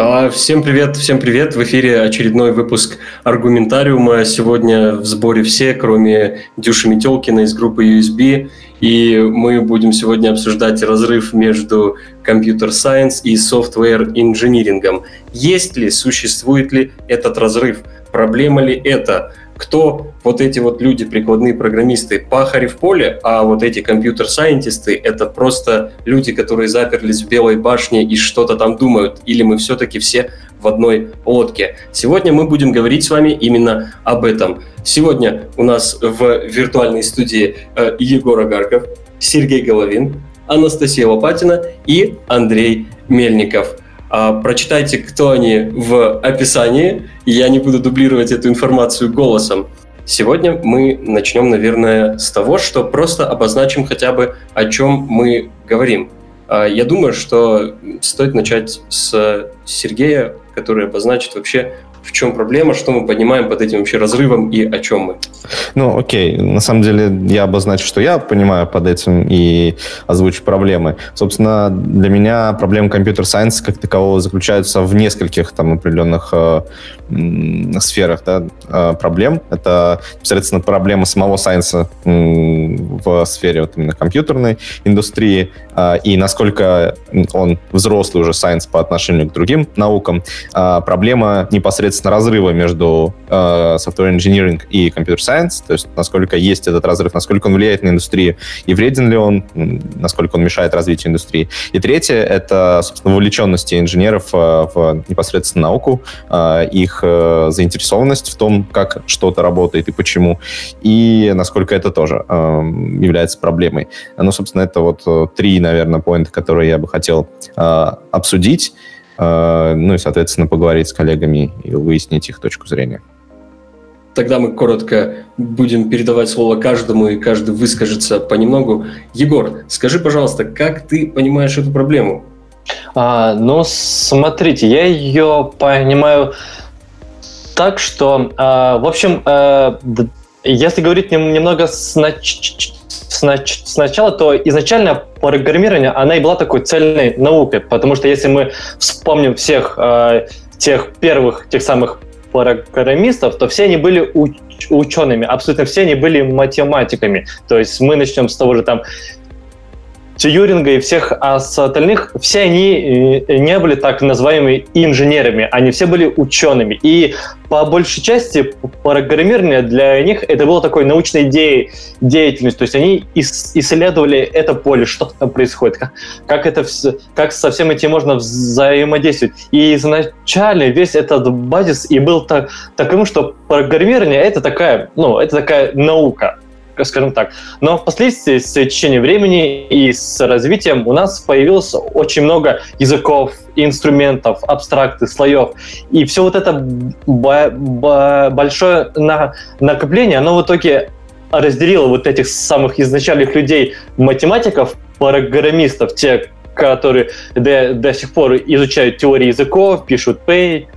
А, всем привет, всем привет. В эфире очередной выпуск Аргументариума. Сегодня в сборе все, кроме Дюши Метелкина из группы USB. И мы будем сегодня обсуждать разрыв между компьютер сайенс и software инжинирингом. Есть ли, существует ли этот разрыв? Проблема ли это? Кто вот эти вот люди, прикладные программисты, пахари в поле, а вот эти компьютер-сайентисты — это просто люди, которые заперлись в Белой башне и что-то там думают, или мы все-таки все в одной лодке. Сегодня мы будем говорить с вами именно об этом. Сегодня у нас в виртуальной студии э, Егор Агарков, Сергей Головин, Анастасия Лопатина и Андрей Мельников – а, прочитайте, кто они в описании. Я не буду дублировать эту информацию голосом. Сегодня мы начнем, наверное, с того, что просто обозначим хотя бы, о чем мы говорим. А, я думаю, что стоит начать с Сергея, который обозначит вообще, в чем проблема, что мы понимаем под этим вообще разрывом и о чем мы. Ну, окей. На самом деле я обозначу, что я понимаю под этим и озвучу проблемы. Собственно, для меня проблема компьютер-сайенс как такового заключается в нескольких там определенных э, сферах да, э, проблем. Это, соответственно, проблема самого сайенса э, в сфере вот именно компьютерной индустрии э, и насколько он взрослый уже сайенс по отношению к другим наукам. Э, проблема непосредственно разрыва между э, software engineering и computer science, то есть насколько есть этот разрыв, насколько он влияет на индустрию и вреден ли он, насколько он мешает развитию индустрии. И третье — это, собственно, вовлеченности инженеров э, в непосредственно науку, э, их э, заинтересованность в том, как что-то работает и почему, и насколько это тоже является проблемой. Ну, собственно, это вот три, наверное, поинта, которые я бы хотел обсудить, ну и, соответственно, поговорить с коллегами и выяснить их точку зрения. Тогда мы коротко будем передавать слово каждому, и каждый выскажется понемногу. Егор, скажи, пожалуйста, как ты понимаешь эту проблему? А, ну, смотрите, я ее понимаю так, что, э, в общем, э, если говорить немного снач снач сначала, то изначально программирование, она и была такой цельной наукой, потому что если мы вспомним всех э, тех первых, тех самых программистов, то все они были уч учеными, абсолютно все они были математиками. То есть мы начнем с того же там Тьюринга и всех остальных, все они э, не были так называемыми инженерами, они все были учеными. И по большей части программирование для них это было такой научной идеей, деятельностью. То есть они исследовали это поле, что там происходит, как, как, это, как со всем этим можно взаимодействовать. И изначально весь этот базис и был так, таким, что программирование это такая, ну, это такая наука скажем так. Но впоследствии, с течением времени и с развитием у нас появилось очень много языков, инструментов, абстрактных слоев. И все вот это большое накопление, оно в итоге разделило вот этих самых изначальных людей, математиков, программистов, те, которые до, до сих пор изучают теории языков, пишут пей,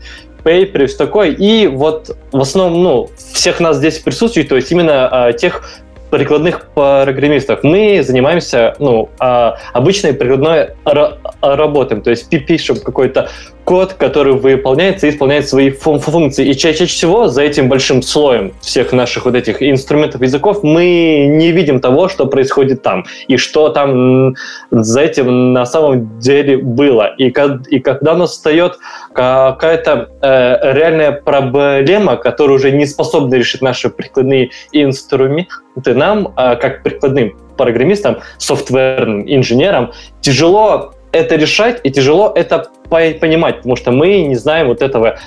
пейперы, все такое. И вот в основном, ну, всех нас здесь присутствует, то есть именно а, тех прикладных программистов. Мы занимаемся ну, а, обычной прикладной работой, то есть пишем какой-то код, который выполняется и исполняет свои фун функции. И чаще, всего за этим большим слоем всех наших вот этих инструментов языков мы не видим того, что происходит там, и что там за этим на самом деле было. И, и когда у нас встает какая-то э, реальная проблема, которую уже не способны решить наши прикладные инструменты, нам, э, как прикладным программистам, софтверным инженерам, тяжело это решать и тяжело это понимать, потому что мы не знаем вот этого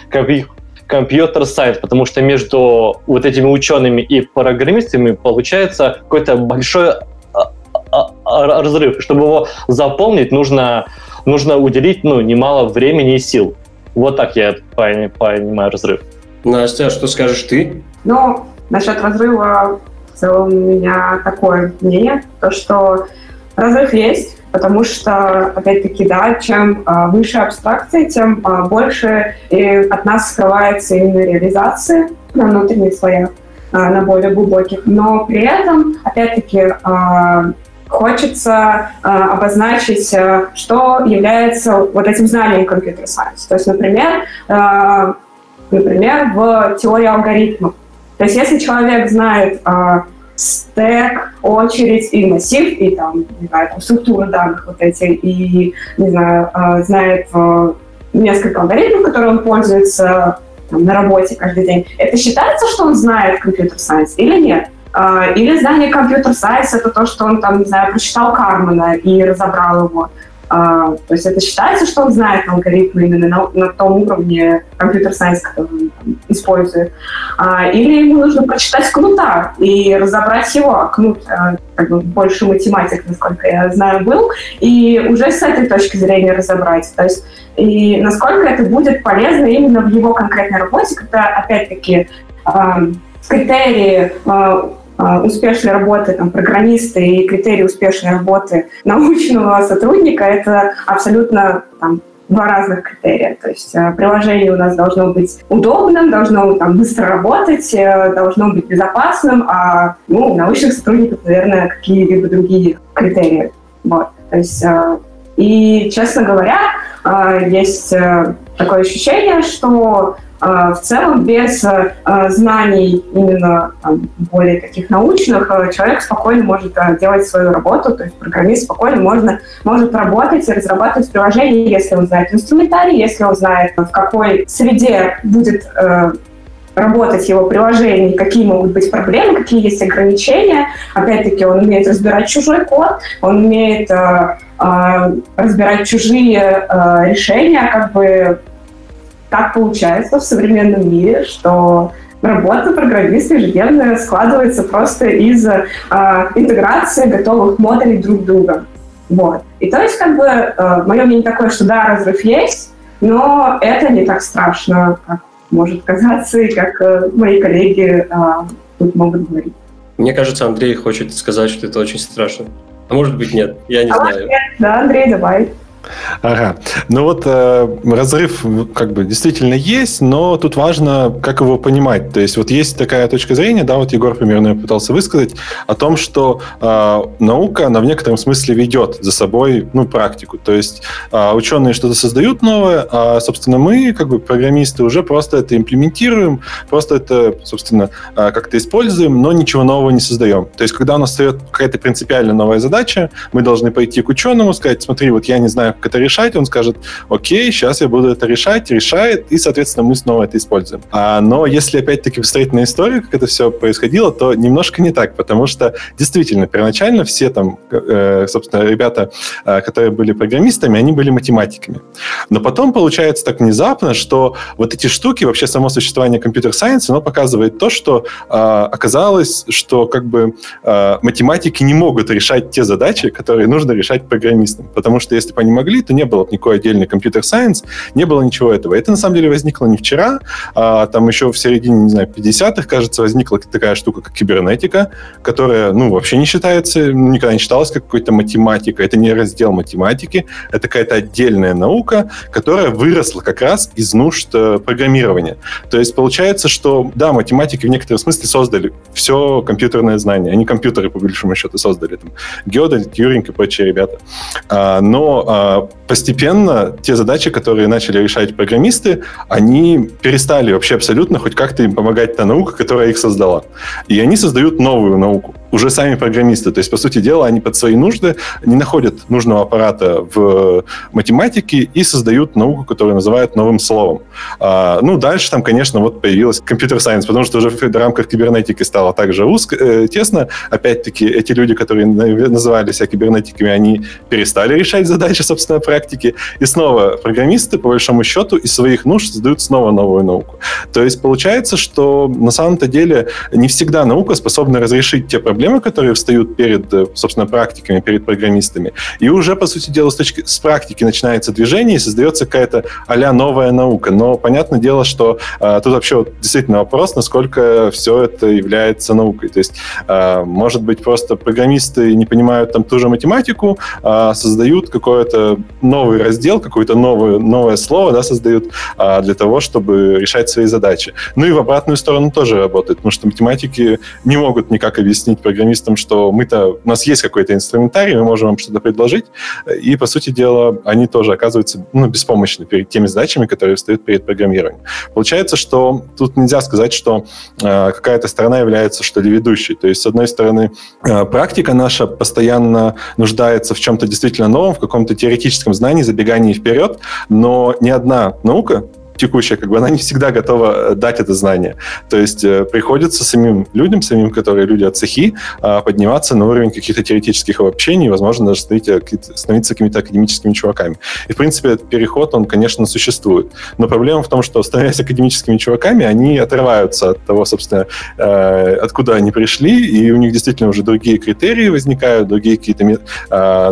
компьютер сайт, потому что между вот этими учеными и программистами получается какой-то большой а, а, а, разрыв. Чтобы его заполнить, нужно, нужно уделить ну, немало времени и сил. Вот так я понимаю разрыв. Настя, что скажешь ты? Ну, насчет разрыва в целом у меня такое мнение, то что разрыв есть, потому что, опять-таки, да, чем а, выше абстракция, тем а, больше от нас скрывается именно реализации на внутренних слоях, а, на более глубоких. Но при этом, опять-таки, хочется э, обозначить, э, что является вот этим знанием компьютер-сайенс. То есть, например, э, например, в теории алгоритмов. То есть, если человек знает э, стек, очередь и массив, и там, не знаю, там, структуру данных вот эти, и, не знаю, э, знает э, несколько алгоритмов, которые он пользуется там, на работе каждый день, это считается, что он знает компьютер-сайенс или нет? А, или знание компьютер-сайенс — это то, что он там, не знаю, прочитал Кармана и разобрал его. Uh, то есть это считается, что он знает алгоритмы именно на, на том уровне компьютер-сайенс, который он использует. Uh, или ему нужно прочитать Кнута и разобрать его. Кнут uh, как бы больше математик, насколько я знаю, был, и уже с этой точки зрения разобрать. То есть и насколько это будет полезно именно в его конкретной работе, когда, опять-таки, критерии а, успешной работы там, программиста и критерии успешной работы научного сотрудника – это абсолютно там, два разных критерия. То есть э, приложение у нас должно быть удобным, должно там, быстро работать, э, должно быть безопасным, а ну, у научных сотрудников, наверное, какие-либо другие критерии. Вот. То есть, э, и, честно говоря, есть такое ощущение, что а, в целом без э, знаний именно там, более таких научных э, человек спокойно может э, делать свою работу, то есть программист спокойно можно, может работать и разрабатывать приложение, если он знает инструментарий, если он знает, в какой среде будет работать его приложение, какие могут быть проблемы, какие есть ограничения. Опять-таки, он умеет разбирать чужой код, он умеет э, э, разбирать чужие э, решения, как бы так получается в современном мире, что работа программиста ежедневно складывается просто из э, интеграции готовых модулей друг друга. Вот. И то есть, как бы, э, мое мнение такое, что да, разрыв есть, но это не так страшно, как может казаться, и как э, мои коллеги э, тут могут говорить. Мне кажется, Андрей хочет сказать, что это очень страшно. А может быть, нет, я не а знаю. Нет. Да, Андрей, давай. Ага. Ну вот э, разрыв как бы действительно есть, но тут важно, как его понимать. То есть вот есть такая точка зрения, да, вот Егор примерно пытался высказать, о том, что э, наука, она в некотором смысле ведет за собой, ну, практику. То есть э, ученые что-то создают новое, а, собственно, мы, как бы программисты, уже просто это имплементируем, просто это, собственно, э, как-то используем, но ничего нового не создаем. То есть когда у нас встает какая-то принципиально новая задача, мы должны пойти к ученому, сказать, смотри, вот я не знаю, как это решать, он скажет, окей, сейчас я буду это решать, решает, и, соответственно, мы снова это используем. А, но если, опять-таки, посмотреть на историю, как это все происходило, то немножко не так, потому что, действительно, первоначально все там, э, собственно, ребята, э, которые были программистами, они были математиками. Но потом получается так внезапно, что вот эти штуки, вообще само существование компьютер-сайенса, оно показывает то, что э, оказалось, что как бы э, математики не могут решать те задачи, которые нужно решать программистам. Потому что если бы они могли, то не было никакой отдельный компьютер-сайенс, не было ничего этого. Это на самом деле возникло не вчера, а там еще в середине, не знаю, 50-х, кажется, возникла такая штука, как кибернетика, которая, ну, вообще не считается, ну, никогда не считалась как какой-то математика. Это не раздел математики, это какая-то отдельная наука, которая выросла как раз из нужд э, программирования. То есть получается, что, да, математики в некотором смысле создали все компьютерное знание. Они компьютеры, по большому счету, создали. Там, Гёдель, Тьюринг и прочие ребята. А, но а, постепенно те задачи, которые начали решать программисты, они перестали вообще абсолютно хоть как-то им помогать та наука, которая их создала. И они создают новую науку уже сами программисты. То есть, по сути дела, они под свои нужды не находят нужного аппарата в математике и создают науку, которую называют новым словом. А, ну, дальше там, конечно, вот появилась компьютер-сайенс, потому что уже в рамках кибернетики стало также узко, э, тесно. Опять-таки, эти люди, которые называли себя кибернетиками, они перестали решать задачи, собственно, практики. И снова программисты, по большому счету, из своих нужд создают снова новую науку. То есть получается, что на самом-то деле не всегда наука способна разрешить те проблемы, которые встают перед, э, собственно, практиками, перед программистами. И уже, по сути дела, с, точки, с практики начинается движение и создается какая-то а новая наука. Но понятное дело, что а, тут вообще действительно вопрос, насколько все это является наукой. То есть, а, может быть, просто программисты не понимают там ту же математику, а создают какое-то новый раздел, какое-то новое, новое слово да, создают а, для того, чтобы решать свои задачи. Ну и в обратную сторону тоже работает, потому что математики не могут никак объяснить программистам, что мы-то, у нас есть какой-то инструментарий, мы можем вам что-то предложить, и, по сути дела, они тоже оказываются ну, беспомощны перед теми задачами, которые встают перед программированием. Получается, что тут нельзя сказать, что э, какая-то сторона является, что ли, ведущей. То есть, с одной стороны, э, практика наша постоянно нуждается в чем-то действительно новом, в каком-то теоретическом знании, забегании вперед, но ни одна наука текущая, как бы она не всегда готова э, дать это знание. То есть э, приходится самим людям, самим, которые люди от цехи, э, подниматься на уровень каких-то теоретических обобщений, возможно, даже становиться какими-то академическими чуваками. И, в принципе, этот переход, он, конечно, существует. Но проблема в том, что, становясь академическими чуваками, они отрываются от того, собственно, откуда они пришли, и у них действительно уже другие критерии возникают, другие какие-то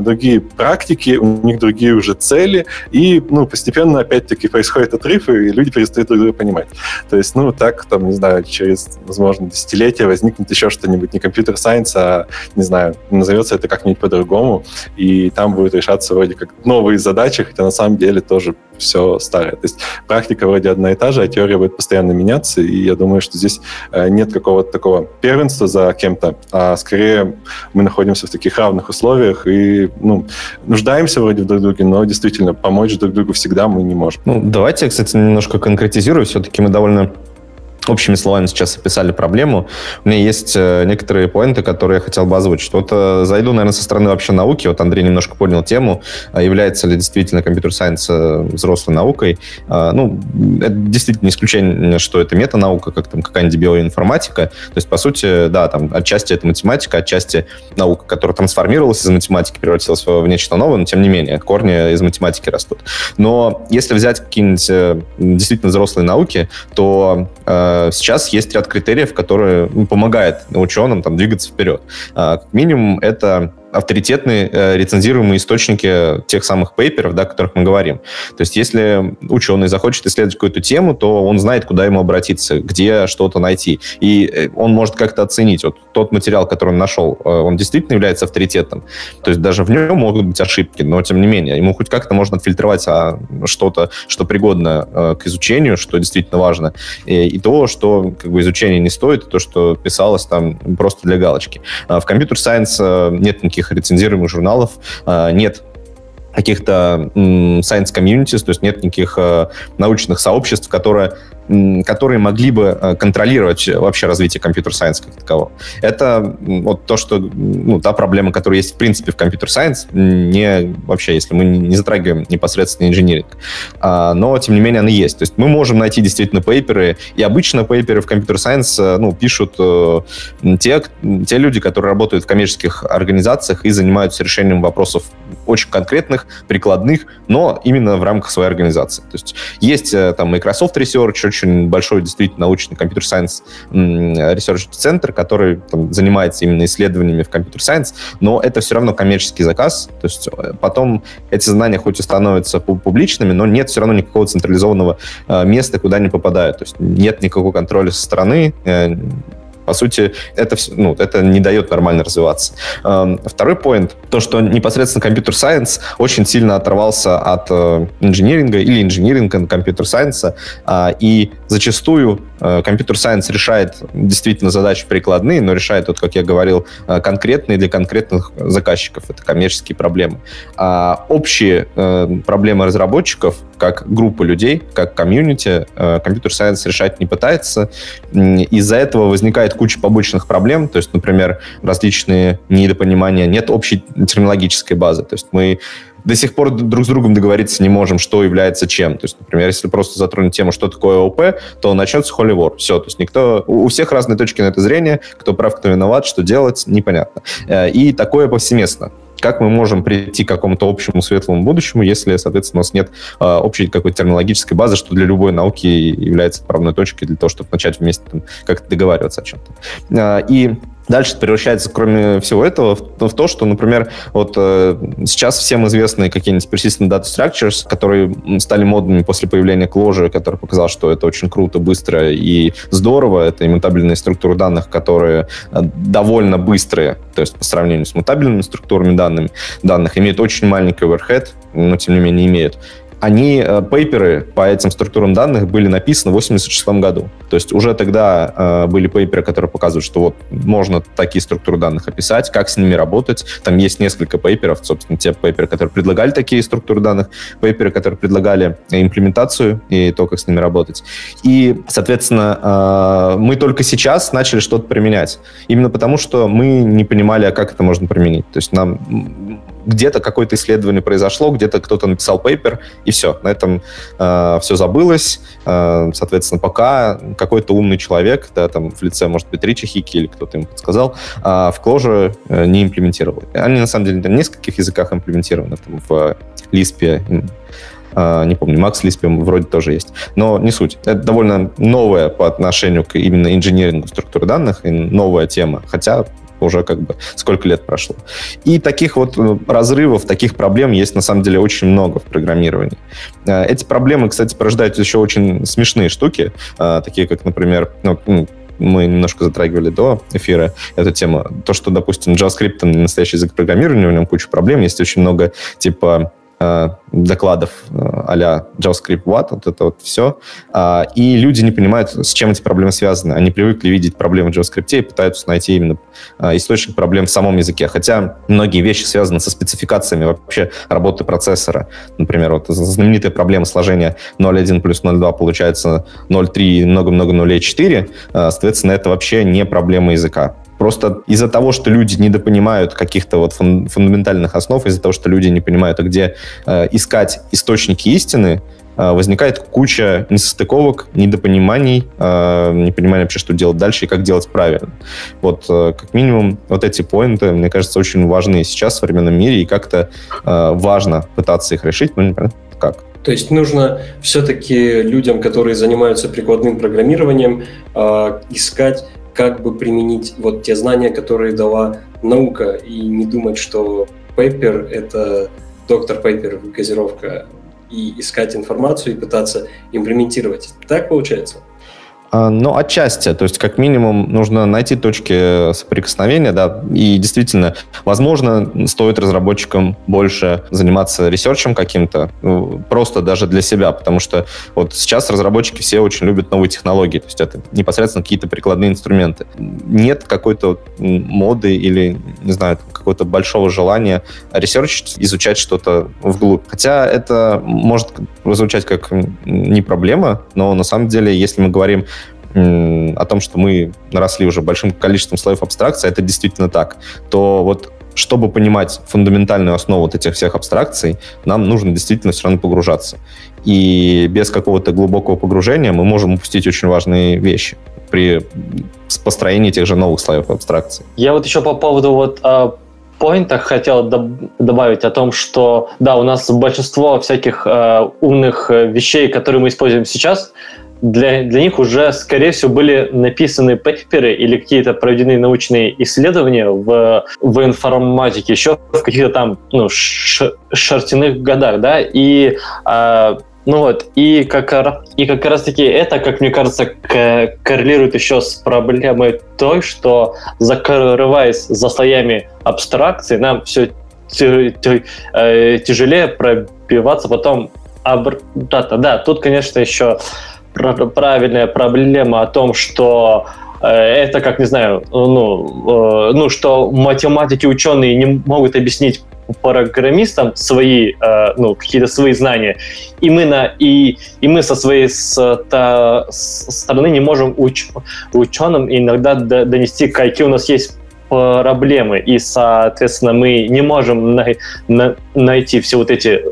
другие практики, у них другие уже цели, и, ну, постепенно, опять-таки, происходит отрыв, и люди перестают друг друга понимать. То есть, ну, так, там, не знаю, через, возможно, десятилетия возникнет еще что-нибудь, не компьютер-сайенс, а, не знаю, назовется это как-нибудь по-другому, и там будет решаться вроде как новые задачи, хотя на самом деле тоже все старое. То есть практика вроде одна и та же, а теория будет постоянно меняться, и я думаю, что здесь э, нет какого-то такого первенства за кем-то, а скорее мы находимся в таких равных условиях и ну, нуждаемся вроде в друг друге, но действительно помочь друг другу всегда мы не можем. Ну, давайте, кстати, немножко конкретизирую. Все-таки мы довольно общими словами сейчас описали проблему. У меня есть э, некоторые поинты, которые я хотел бы озвучить. Вот э, зайду, наверное, со стороны вообще науки. Вот Андрей немножко понял тему. А является ли действительно компьютер-сайенс э, взрослой наукой? А, ну, это действительно исключение, что это метанаука, как там какая-нибудь биоинформатика. То есть, по сути, да, там отчасти это математика, отчасти наука, которая трансформировалась из математики, превратилась в нечто новое, но тем не менее, корни из математики растут. Но если взять какие-нибудь действительно взрослые науки, то сейчас есть ряд критериев, которые ну, помогают ученым там, двигаться вперед. Э, как минимум, это авторитетные э, рецензируемые источники тех самых пейперов, да, о которых мы говорим. То есть если ученый захочет исследовать какую-то тему, то он знает, куда ему обратиться, где что-то найти. И э, он может как-то оценить, вот тот материал, который он нашел, э, он действительно является авторитетом. То есть даже в нем могут быть ошибки, но тем не менее, ему хоть как-то можно отфильтровать а, что-то, что пригодно к изучению, что действительно важно, и, и то, что как бы изучение не стоит, и то, что писалось там просто для галочки. А в компьютер-сайенс нет никаких таких рецензируемых журналов а, нет каких-то science communities, то есть нет никаких э, научных сообществ, которые которые могли бы э, контролировать вообще развитие компьютер-сайенс как такового. Это вот то, что, ну, та проблема, которая есть в принципе в компьютер-сайенс, не вообще, если мы не затрагиваем непосредственно инжиниринг. А, но, тем не менее, она есть. То есть мы можем найти действительно пейперы, и обычно пейперы в компьютер-сайенс э, ну, пишут э, те, те люди, которые работают в коммерческих организациях и занимаются решением вопросов очень конкретных, прикладных, но именно в рамках своей организации. То есть есть там Microsoft Research, очень большой действительно научный компьютер-сайенс research-центр, который там, занимается именно исследованиями в computer science, но это все равно коммерческий заказ, то есть э, потом эти знания хоть и становятся публичными, но нет все равно никакого централизованного э, места, куда они попадают, то есть нет никакого контроля со стороны, э, по сути, это, ну, это не дает нормально развиваться. Эм, второй point, то, что непосредственно computer science очень сильно оторвался от э, инжиниринга или инжиниринга computer science 'а, а, и зачастую э, компьютер-сайенс решает действительно задачи прикладные, но решает, вот, как я говорил, э, конкретные для конкретных заказчиков. Это коммерческие проблемы. А общие проблемы разработчиков, как группа людей, как комьюнити, компьютер-сайенс решать не пытается. Из-за этого возникает куча побочных проблем, то есть, например, различные недопонимания, нет общей терминологической базы, то есть мы до сих пор друг с другом договориться не можем, что является чем. То есть, например, если просто затронуть тему, что такое ОП, то начнется холивор. Все, то есть никто... У всех разные точки на это зрение, кто прав, кто виноват, что делать, непонятно. Э, и такое повсеместно как мы можем прийти к какому-то общему светлому будущему, если, соответственно, у нас нет э, общей какой-то терминологической базы, что для любой науки является отправной точкой для того, чтобы начать вместе как-то договариваться о чем-то. Э, и Дальше превращается, кроме всего этого, в, в то, что, например, вот э, сейчас всем известны какие-нибудь persistent data structures, которые стали модными после появления Clojure, который показал, что это очень круто, быстро и здорово. Это иммутабельные структуры данных, которые э, довольно быстрые, то есть по сравнению с мутабельными структурами данных, данных имеют очень маленький overhead, но тем не менее имеют они, э, пейперы по этим структурам данных были написаны в 1986 году. То есть уже тогда э, были пейперы, которые показывают, что вот можно такие структуры данных описать, как с ними работать. Там есть несколько пейперов, собственно, те пейперы, которые предлагали такие структуры данных, пейперы, которые предлагали имплементацию и то, как с ними работать. И, соответственно, э, мы только сейчас начали что-то применять. Именно потому, что мы не понимали, а как это можно применить. То есть нам где-то какое-то исследование произошло, где-то кто-то написал пейпер, и все. На этом э, все забылось. Э, соответственно, пока какой-то умный человек, да, там в лице, может быть, Ричи Хики или кто-то им подсказал, э, в Clojure э, не имплементировал. Они, на самом деле, на нескольких языках имплементированы. Там, в Lisp, Uh, не помню, Макс Лиспем вроде тоже есть. Но не суть. Это довольно новая по отношению к именно инженерингу структуры данных новая тема. Хотя уже как бы сколько лет прошло. И таких вот э, разрывов, таких проблем есть на самом деле очень много в программировании. Э, эти проблемы, кстати, порождают еще очень смешные штуки, э, такие как, например, ну, мы немножко затрагивали до эфира эту тему. То, что, допустим, JavaScript настоящий язык программирования, у него куча проблем, есть очень много типа докладов э, а-ля JavaScript What, вот это вот все. А, и люди не понимают, с чем эти проблемы связаны. Они привыкли видеть проблемы в JavaScript и пытаются найти именно э, источник проблем в самом языке. Хотя многие вещи связаны со спецификациями вообще работы процессора. Например, вот знаменитая проблема сложения 0.1 плюс 0.2 получается 0.3 много-много 0.4. Соответственно, это вообще не проблема языка. Просто из-за того, что люди недопонимают каких-то вот фун- фундаментальных основ, из-за того, что люди не понимают, а где э, искать источники истины, э, возникает куча несостыковок, недопониманий, э, непонимания вообще, что делать дальше и как делать правильно. Вот, э, как минимум, вот эти поинты, мне кажется, очень важны сейчас в современном мире, и как-то важно пытаться их решить, но непонятно как. То есть нужно все-таки людям, которые занимаются прикладным программированием, искать как бы применить вот те знания, которые дала наука, и не думать, что пейпер — это доктор Пейпер, газировка, и искать информацию и пытаться имплементировать. Так получается? Ну, отчасти. То есть, как минимум, нужно найти точки соприкосновения, да, и действительно, возможно, стоит разработчикам больше заниматься ресерчем каким-то, ну, просто даже для себя, потому что вот сейчас разработчики все очень любят новые технологии, то есть это непосредственно какие-то прикладные инструменты. Нет какой-то моды или, не знаю, какого-то большого желания ресерчить, изучать что-то вглубь. Хотя это может звучать как не проблема, но на самом деле, если мы говорим о том, что мы наросли уже большим количеством слоев абстракции, это действительно так, то вот чтобы понимать фундаментальную основу вот этих всех абстракций, нам нужно действительно все равно погружаться. И без какого-то глубокого погружения мы можем упустить очень важные вещи при построении тех же новых слоев абстракции. Я вот еще по поводу вот а, поинтах хотел добавить о том, что да, у нас большинство всяких э, умных вещей, которые мы используем сейчас, для, для них уже, скорее всего, были написаны пейперы или какие-то проведены научные исследования в, в информатике еще в каких-то там ну, ш, шерстяных годах, да, и э, ну вот, и как, и как раз таки это, как мне кажется, коррелирует еще с проблемой той, что закрываясь за слоями абстракции, нам все э, тяжелее пробиваться потом обратно. Да, тут, конечно, еще правильная проблема о том, что э, это, как не знаю, ну, э, ну, что математики, ученые не могут объяснить программистам свои, э, ну, какие-то свои знания, и мы, на, и, и мы со своей с, та, стороны не можем уч, ученым иногда донести, какие у нас есть проблемы, и, соответственно, мы не можем на, на, найти все вот эти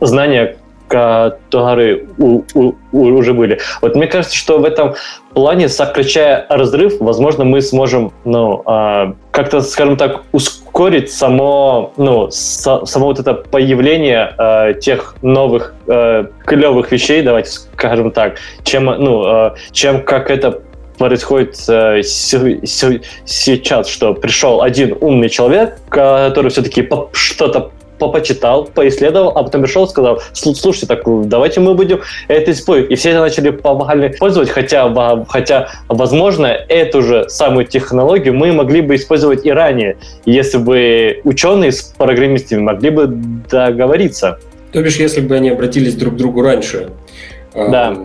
знания, которые у, у, уже были. Вот мне кажется, что в этом плане, сокращая разрыв, возможно, мы сможем, ну, э, как-то, скажем так, ускорить само, ну, со, само вот это появление э, тех новых э, клевых вещей, давайте скажем так, чем, ну, э, чем как это происходит э, сейчас, что пришел один умный человек, который все-таки что-то попочитал, поисследовал, а потом пришел и сказал, слушайте, так давайте мы будем это использовать. И все это начали помогали использовать, хотя, хотя, возможно, эту же самую технологию мы могли бы использовать и ранее, если бы ученые с программистами могли бы договориться. То бишь, если бы они обратились друг к другу раньше. Да.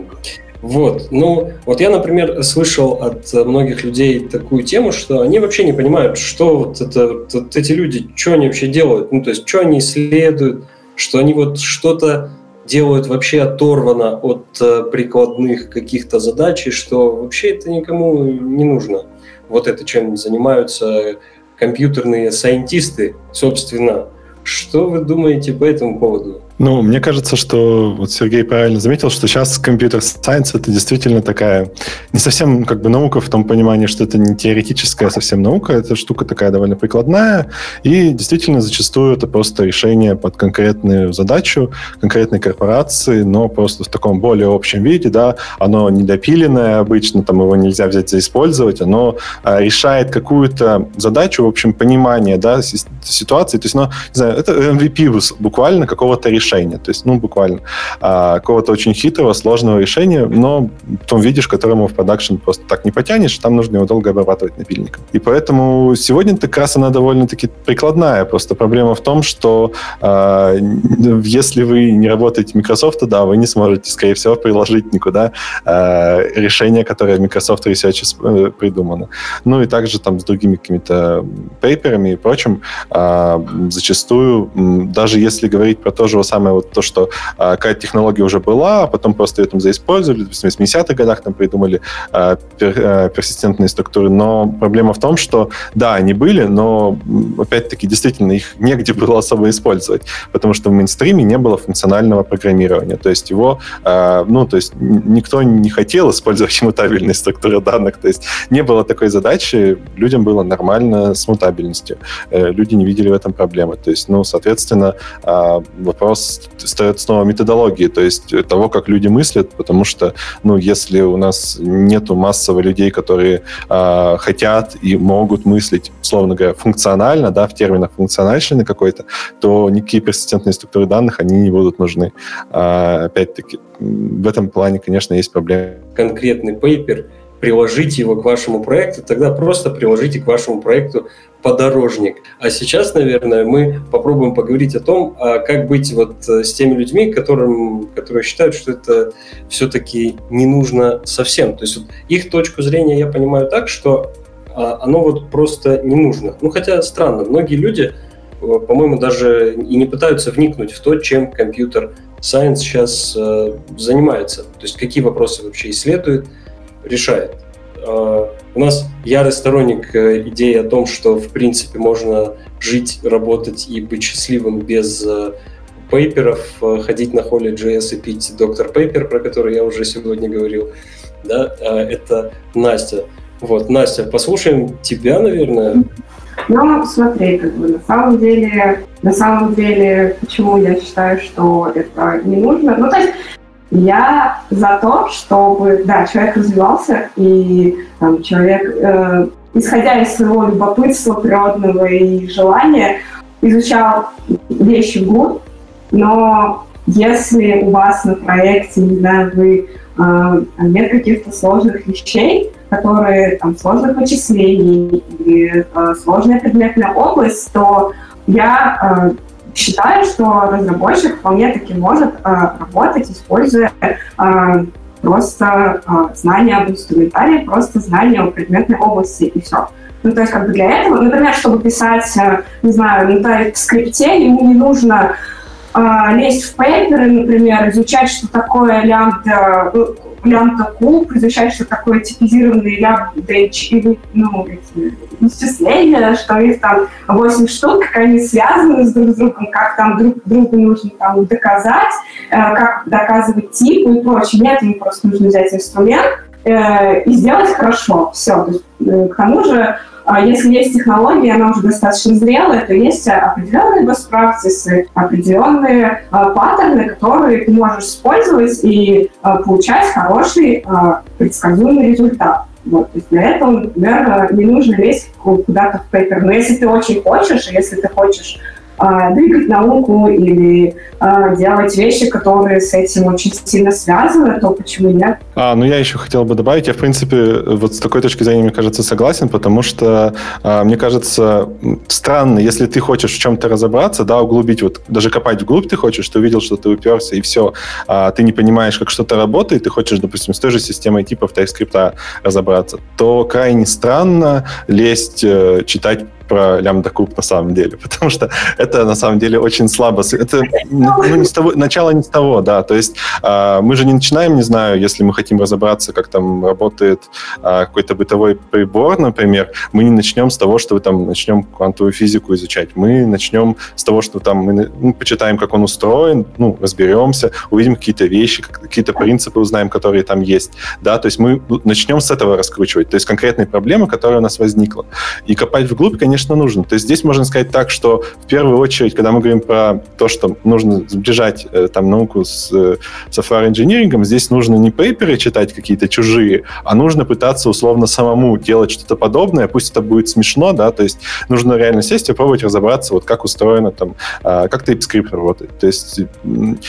Вот. Ну, вот я, например, слышал от многих людей такую тему, что они вообще не понимают, что вот, это, вот эти люди, что они вообще делают, ну, то есть, что они исследуют, что они вот что-то делают вообще оторвано от э, прикладных каких-то задач, и что вообще это никому не нужно. Вот это чем занимаются компьютерные сайентисты, собственно. Что вы думаете по этому поводу? Ну, мне кажется, что вот Сергей правильно заметил, что сейчас компьютер сайенс это действительно такая не совсем как бы наука в том понимании, что это не теоретическая совсем наука, это штука такая довольно прикладная, и действительно зачастую это просто решение под конкретную задачу конкретной корпорации, но просто в таком более общем виде, да, оно недопиленное обычно, там его нельзя взять за использовать, оно а, решает какую-то задачу, в общем, понимание, да, ситуации, то есть, ну, не знаю, это MVP буквально какого-то решения решения. То есть, ну, буквально а, какого-то очень хитрого, сложного решения, но в том виде, которому в продакшн просто так не потянешь, там нужно его долго обрабатывать напильником. И поэтому сегодня как раз она довольно-таки прикладная. Просто проблема в том, что а, если вы не работаете Microsoft, то да, вы не сможете, скорее всего, приложить никуда а, решение, которое Microsoft Research э, придумано. Ну и также там с другими какими-то пейперами и прочим, а, зачастую, даже если говорить про то же самое вот то, что а, какая-то технология уже была, а потом просто ее там заиспользовали, в 80-х годах там придумали а, пер, а, персистентные структуры, но проблема в том, что да, они были, но опять-таки действительно их негде было особо использовать, потому что в мейнстриме не было функционального программирования, то есть его, а, ну, то есть никто не хотел использовать мутабельные структуры данных, то есть не было такой задачи, людям было нормально с мутабельностью, э, люди не видели в этом проблемы, то есть, ну, соответственно, а, вопрос стоит снова методологии, то есть того, как люди мыслят, потому что, ну, если у нас нету массово людей, которые э, хотят и могут мыслить, условно говоря, функционально, да, в терминах функциональщины какой-то, то никакие персистентные структуры данных, они не будут нужны. А, опять-таки, в этом плане, конечно, есть проблемы. Конкретный пейпер, приложите его к вашему проекту, тогда просто приложите к вашему проекту подорожник. А сейчас, наверное, мы попробуем поговорить о том, а как быть вот э, с теми людьми, которым, которые считают, что это все-таки не нужно совсем. То есть вот их точку зрения я понимаю так, что а, оно вот просто не нужно. Ну, хотя странно, многие люди, э, по-моему, даже и не пытаются вникнуть в то, чем компьютер Science сейчас э, занимается. То есть какие вопросы вообще исследует, решает. Э, у нас ярый сторонник э, идеи о том, что, в принципе, можно жить, работать и быть счастливым без э, пейперов, ходить на холле JS и пить доктор Пейпер, про который я уже сегодня говорил. Да, это Настя. Вот, Настя, послушаем тебя, наверное. Ну, смотри, как бы на самом деле, на самом деле, почему я считаю, что это не нужно. Ну, то есть я за то, чтобы, да, человек развивался, и там, человек, э, исходя из своего любопытства природного и желания, изучал вещи в год, но если у вас на проекте, не знаю, вы, э, нет каких-то сложных вещей, которые, там, сложных вычислений или э, сложная предметная область, то я э, считаю, что разработчик вполне таки может э, работать, используя э, просто э, знания об инструментарии, просто знания о предметной области и все. Ну, то есть, как бы для этого, например, чтобы писать, э, не знаю, на скрипте, ему не нужно э, лезть в пейперы, например, изучать, что такое лямбда, ну, куб, изучать, что такое типизированный лямбда ну, исчисления, что их там 8 штук, как они связаны с друг с другом, как там друг другу нужно там доказать, э, как доказывать тип и прочее. Нет, им просто нужно взять инструмент э, и сделать хорошо. Все. Э, к тому же если есть технология, она уже достаточно зрелая, то есть определенные practices, определенные а, паттерны, которые ты можешь использовать и а, получать хороший предсказуемый результат. Вот, то есть для этого, например, не нужно лезть куда-то в пейпер. Но если ты очень хочешь, если ты хочешь а, двигать науку или а, делать вещи, которые с этим очень сильно связаны, то почему нет? А, ну я еще хотел бы добавить, я в принципе вот с такой точки зрения, мне кажется, согласен, потому что а, мне кажется странно, если ты хочешь в чем-то разобраться, да, углубить, вот даже копать вглубь ты хочешь, ты увидел, что ты уперся и все, а ты не понимаешь, как что-то работает, ты хочешь, допустим, с той же системой типов TypeScript разобраться, то крайне странно лезть, э, читать про лямбда куб на самом деле, потому что это на самом деле очень слабо. Это ну, не с того, начало не с того, да. То есть э, мы же не начинаем, не знаю, если мы хотим разобраться, как там работает э, какой-то бытовой прибор, например, мы не начнем с того, что там начнем квантовую физику изучать. Мы начнем с того, что там мы ну, почитаем, как он устроен, ну, разберемся, увидим какие-то вещи, какие-то принципы узнаем, которые там есть. Да, то есть мы начнем с этого раскручивать, то есть конкретные проблемы, которые у нас возникла. И копать вглубь, конечно, конечно, нужно. То есть здесь можно сказать так, что в первую очередь, когда мы говорим про то, что нужно сближать э, там науку с э, software инжинирингом, здесь нужно не пейперы читать какие-то чужие, а нужно пытаться условно самому делать что-то подобное, пусть это будет смешно, да, то есть нужно реально сесть и пробовать разобраться, вот как устроено там, э, как TypeScript работает. То есть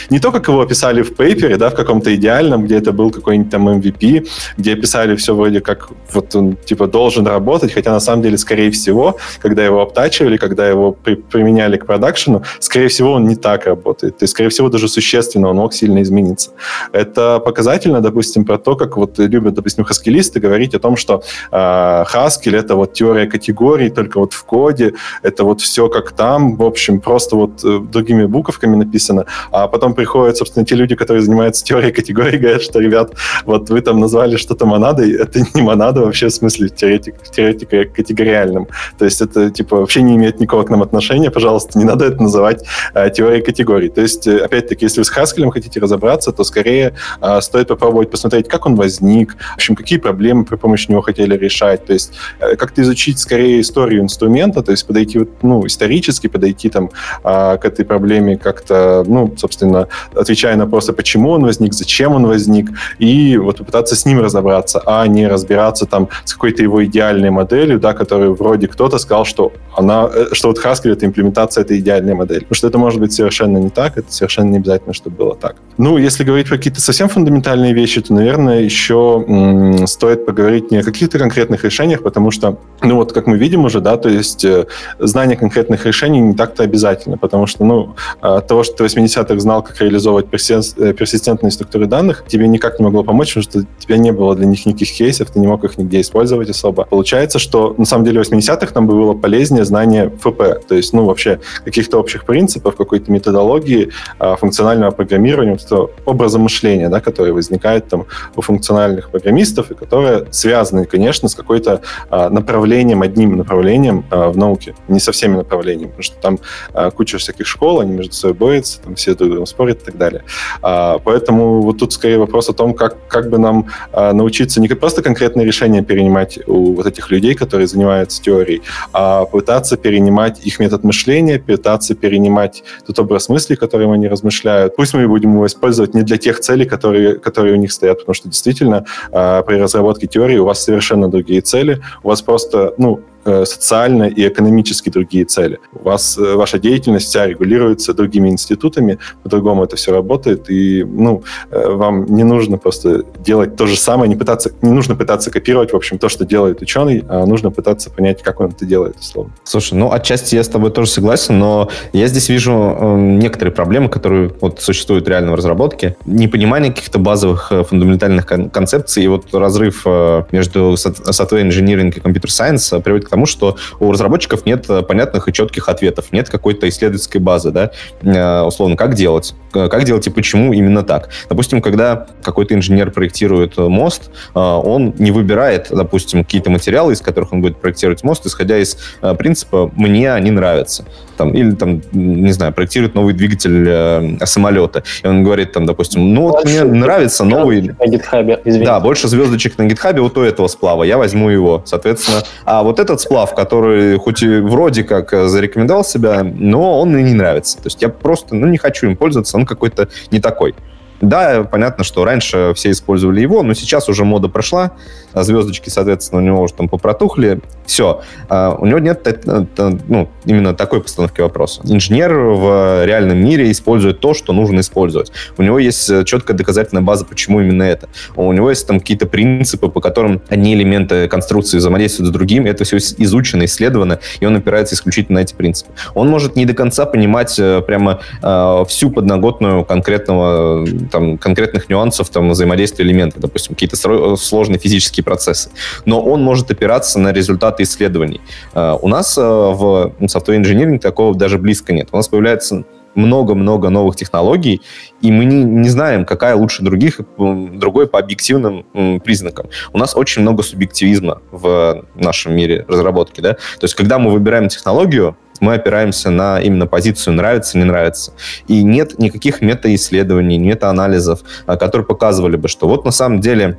не то, как его описали в пейпере, да, в каком-то идеальном, где это был какой-нибудь там MVP, где описали все вроде как вот он типа должен работать, хотя на самом деле, скорее всего, когда его обтачивали, когда его при, применяли к продакшену, скорее всего, он не так работает. То есть, скорее всего, даже существенно он мог сильно измениться. Это показательно, допустим, про то, как вот любят, допустим, хаскилисты говорить о том, что э, Haskell — это вот теория категорий, только вот в коде, это вот все как там, в общем, просто вот э, другими буковками написано. А потом приходят, собственно, те люди, которые занимаются теорией категорий, говорят, что, ребят, вот вы там назвали что-то монадой, это не монада вообще в смысле теоретик, теоретика категориальным. То есть это, типа, вообще не имеет никакого к нам отношения, пожалуйста, не надо это называть э, теорией категорий. То есть, э, опять-таки, если вы с Хаскелем хотите разобраться, то скорее э, стоит попробовать посмотреть, как он возник, в общем, какие проблемы при помощи него хотели решать, то есть э, как-то изучить скорее историю инструмента, то есть подойти, ну, исторически подойти там э, к этой проблеме как-то, ну, собственно, отвечая на вопросы, почему он возник, зачем он возник, и вот попытаться с ним разобраться, а не разбираться там с какой-то его идеальной моделью, да, которую вроде кто-то сказал, сказал, что она, э, что вот Haskell — это имплементация этой идеальной модели. Потому что это может быть совершенно не так, это совершенно не обязательно, чтобы было так. Ну, если говорить про какие-то совсем фундаментальные вещи, то, наверное, еще м- стоит поговорить не о каких-то конкретных решениях, потому что, ну вот, как мы видим уже, да, то есть э, знание конкретных решений не так-то обязательно, потому что, ну, от того, что ты в 80-х знал, как реализовывать персистен- персистентные структуры данных, тебе никак не могло помочь, потому что у тебя не было для них никаких кейсов, ты не мог их нигде использовать особо. Получается, что на самом деле в 80-х там было было полезнее знание ФП, то есть, ну, вообще каких-то общих принципов, какой-то методологии а, функционального программирования, вот образа мышления, да, который возникает там у функциональных программистов и которые связаны, конечно, с какой-то а, направлением, одним направлением а, в науке, не со всеми направлениями, потому что там куча всяких школ, они между собой борются, там все друг другом спорят и так далее. Поэтому вот тут скорее вопрос о том, как, как бы нам научиться не просто конкретные решения перенимать у вот этих людей, которые занимаются теорией, а пытаться перенимать их метод мышления, пытаться перенимать тот образ мысли, которым они размышляют. Пусть мы будем его использовать не для тех целей, которые, которые у них стоят, потому что действительно а, при разработке теории у вас совершенно другие цели, у вас просто, ну, социально и экономически другие цели. У вас э, ваша деятельность вся регулируется другими институтами, по-другому это все работает, и ну, э, вам не нужно просто делать то же самое, не, пытаться, не нужно пытаться копировать, в общем, то, что делает ученый, а нужно пытаться понять, как он это делает, условно. Слушай, ну, отчасти я с тобой тоже согласен, но я здесь вижу э, некоторые проблемы, которые вот существуют реально в разработке. Непонимание каких-то базовых фундаментальных кон- концепций, и вот разрыв э, между software engineering и computer science приводит к тому, что у разработчиков нет э, понятных и четких ответов, нет какой-то исследовательской базы, да, э, условно, как делать, как делать и почему именно так. Допустим, когда какой-то инженер проектирует э, мост, он не выбирает, допустим, какие-то материалы, из которых он будет проектировать мост, исходя из принципа «мне они нравятся» там, или там, не знаю, проектирует новый двигатель э, самолета. И он говорит там, допустим, ну вот мне нравится новый... На гитхабе, Да, больше звездочек на гитхабе вот у этого сплава, я возьму его, соответственно. А вот этот сплав, который хоть и вроде как э, зарекомендовал себя, но он мне не нравится. То есть я просто, ну, не хочу им пользоваться, он какой-то не такой. Да, понятно, что раньше все использовали его, но сейчас уже мода прошла, а звездочки, соответственно, у него уже там попротухли, все. А у него нет ну, именно такой постановки вопроса. Инженер в реальном мире использует то, что нужно использовать. У него есть э, четкая доказательная база, почему именно это. У него есть там какие-то принципы, по которым одни элементы конструкции взаимодействуют с другими. Это все изучено, исследовано, и он опирается исключительно на эти принципы. Он может не до конца понимать э, прямо э, всю подноготную конкретного, там, конкретных нюансов там, взаимодействия элементов, допустим, какие-то сложные физические процессы. Но он может опираться на результаты исследований. Э, у нас э, в software engineering такого даже близко нет. У нас появляется много-много новых технологий, и мы не, не знаем, какая лучше других, другой по объективным признакам. У нас очень много субъективизма в нашем мире разработки. Да? То есть, когда мы выбираем технологию, мы опираемся на именно позицию нравится, не нравится. И нет никаких метаисследований, метаанализов, а, которые показывали бы, что вот на самом деле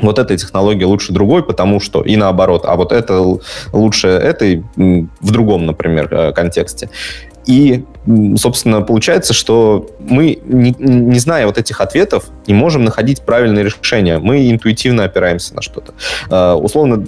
вот эта технология лучше другой, потому что, и наоборот, а вот это лучше этой в другом, например, э, контексте. И, собственно, получается, что мы, не, не зная вот этих ответов, не можем находить правильные решения. Мы интуитивно опираемся на что-то. Uh, условно,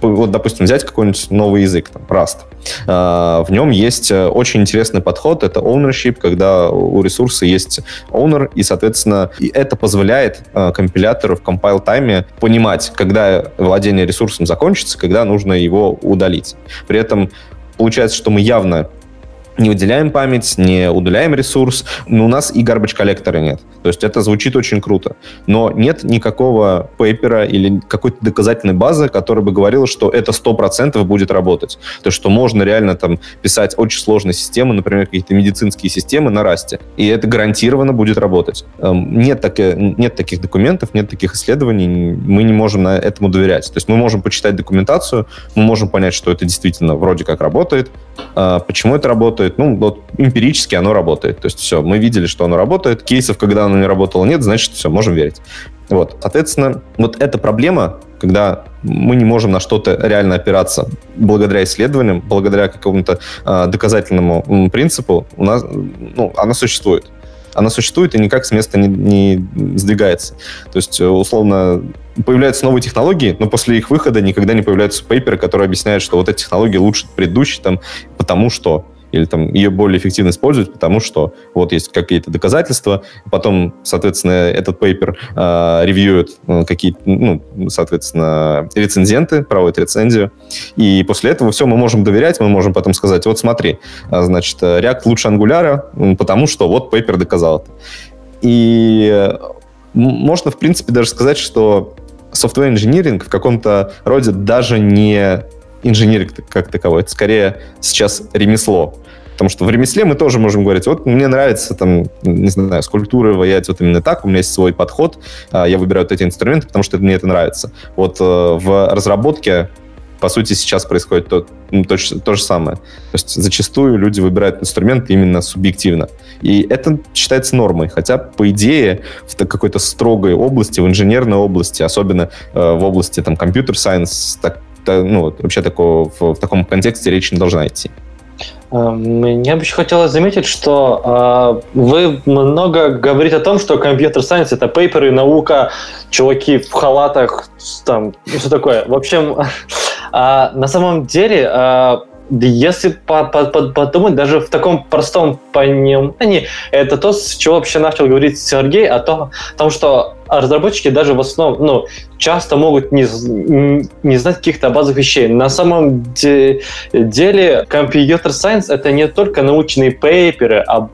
вот, допустим, взять какой-нибудь новый язык, там, Rust. Uh, в нем есть э, очень интересный подход, это ownership, когда у ресурса есть owner, и, соответственно, это позволяет uh, компилятору в compile тайме понимать, когда владение ресурсом закончится, когда нужно его удалить. При этом получается, что мы явно не выделяем память, не удаляем ресурс, но у нас и garbage коллектора нет. То есть это звучит очень круто. Но нет никакого пейпера или какой-то доказательной базы, которая бы говорила, что это 100% будет работать. То есть что можно реально там писать очень сложные системы, например, какие-то медицинские системы на расте, и это гарантированно будет работать. Эм, нет, так, нет таких документов, нет таких исследований, мы не можем на этому доверять. То есть мы можем почитать документацию, мы можем понять, что это действительно вроде как работает, а почему это работает, работает. Ну, вот эмпирически оно работает. То есть все, мы видели, что оно работает. Кейсов, когда оно не работало, нет, значит, все, можем верить. Вот, соответственно, вот эта проблема, когда мы не можем на что-то реально опираться благодаря исследованиям, благодаря какому-то э, доказательному принципу, у нас, ну, она существует. Она существует и никак с места не, не сдвигается. То есть, условно, появляются новые технологии, но после их выхода никогда не появляются пейперы, которые объясняют, что вот эти технологии лучше предыдущей, там, потому что или там ее более эффективно использовать, потому что вот есть какие-то доказательства, потом, соответственно, этот пейпер э, ревьюют э, какие-то, ну, соответственно, рецензенты, проводят рецензию, и после этого все мы можем доверять, мы можем потом сказать, вот смотри, а, значит, React лучше Angular, потому что вот пейпер доказал это. И можно, в принципе, даже сказать, что software engineering в каком-то роде даже не инженерик как таковой, это скорее сейчас ремесло. Потому что в ремесле мы тоже можем говорить, вот мне нравится там, не знаю, скульптура ваять вот именно так, у меня есть свой подход, а, я выбираю вот эти инструменты, потому что мне это нравится. Вот э, в разработке по сути, сейчас происходит то, то, то же самое. То есть зачастую люди выбирают инструменты именно субъективно. И это считается нормой. Хотя, по идее, в какой-то строгой области, в инженерной области, особенно э, в области там, компьютер-сайенс, так, ну, вообще такого, в, в таком контексте речь не должна идти. Мне бы еще хотелось заметить, что э, вы много говорите о том, что компьютер-сайенс это пейперы, наука, чуваки в халатах, там, все такое. В общем, э, на самом деле, э, если подумать, даже в таком простом понимании, это то, с чего вообще начал говорить Сергей, о том, о том что разработчики даже в основном, ну, часто могут не, не знать каких-то базовых вещей. На самом де, деле компьютер сайенс это не только научные пейперы, а,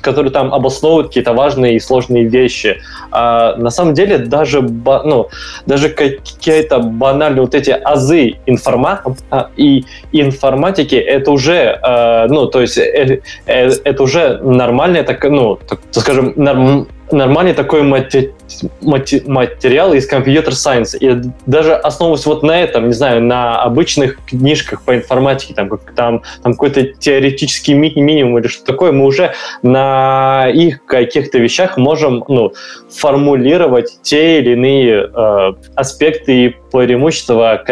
которые там обосновывают какие-то важные и сложные вещи. А на самом деле даже, ну, даже какие-то банальные вот эти азы информа а, и информатики это уже, э, ну, то есть э, э, это уже нормальное, так, ну, так, скажем, норм, нормальный такой математик материалы из компьютер сайенс. И даже основываясь вот на этом, не знаю, на обычных книжках по информатике, там, как, там, там какой-то теоретический ми минимум или что такое, мы уже на их каких-то вещах можем ну, формулировать те или иные э, аспекты и преимущества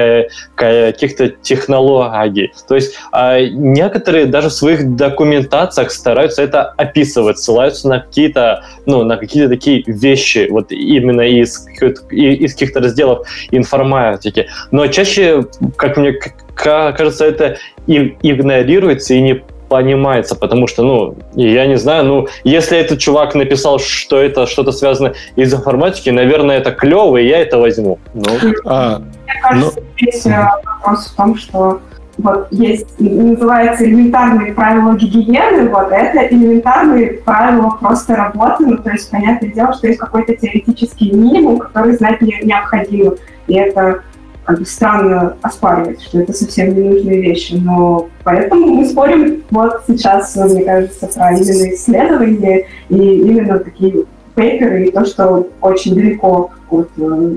каких-то технологий. То есть э, некоторые даже в своих документациях стараются это описывать, ссылаются на какие-то, ну, на какие-то такие вещи, вот именно из, из каких-то разделов информатики. Но чаще, как мне кажется, это игнорируется и не понимается, потому что, ну, я не знаю, ну, если этот чувак написал, что это что-то связано из информатики, наверное, это клево, и я это возьму. Ну. А, Мне кажется, ну... здесь э, вопрос в том, что вот есть, называется элементарные правила гигиены, вот это элементарные правила просто работы, ну, то есть, понятное дело, что есть какой-то теоретический минимум, который знать не, необходимо, и это как бы странно оспаривать, что это совсем ненужные вещи, но поэтому мы спорим вот сейчас, мне кажется, про именно исследования и именно такие пейперы и то, что очень далеко от э,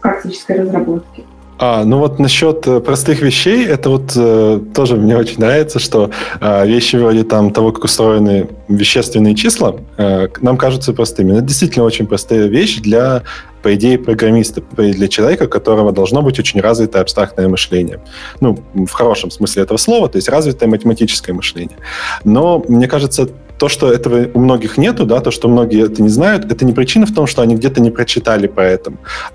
практической разработки. А, ну вот насчет э, простых вещей, это вот э, тоже мне очень нравится, что э, вещи вроде там того, как устроены вещественные числа, э, нам кажутся простыми. это действительно очень простая вещь для, по идее, программиста, для человека, у которого должно быть очень развитое абстрактное мышление. Ну, в хорошем смысле этого слова, то есть развитое математическое мышление. Но, мне кажется, то, что этого у многих нету, да, то, что многие это не знают, это не причина в том, что они где-то не прочитали про это,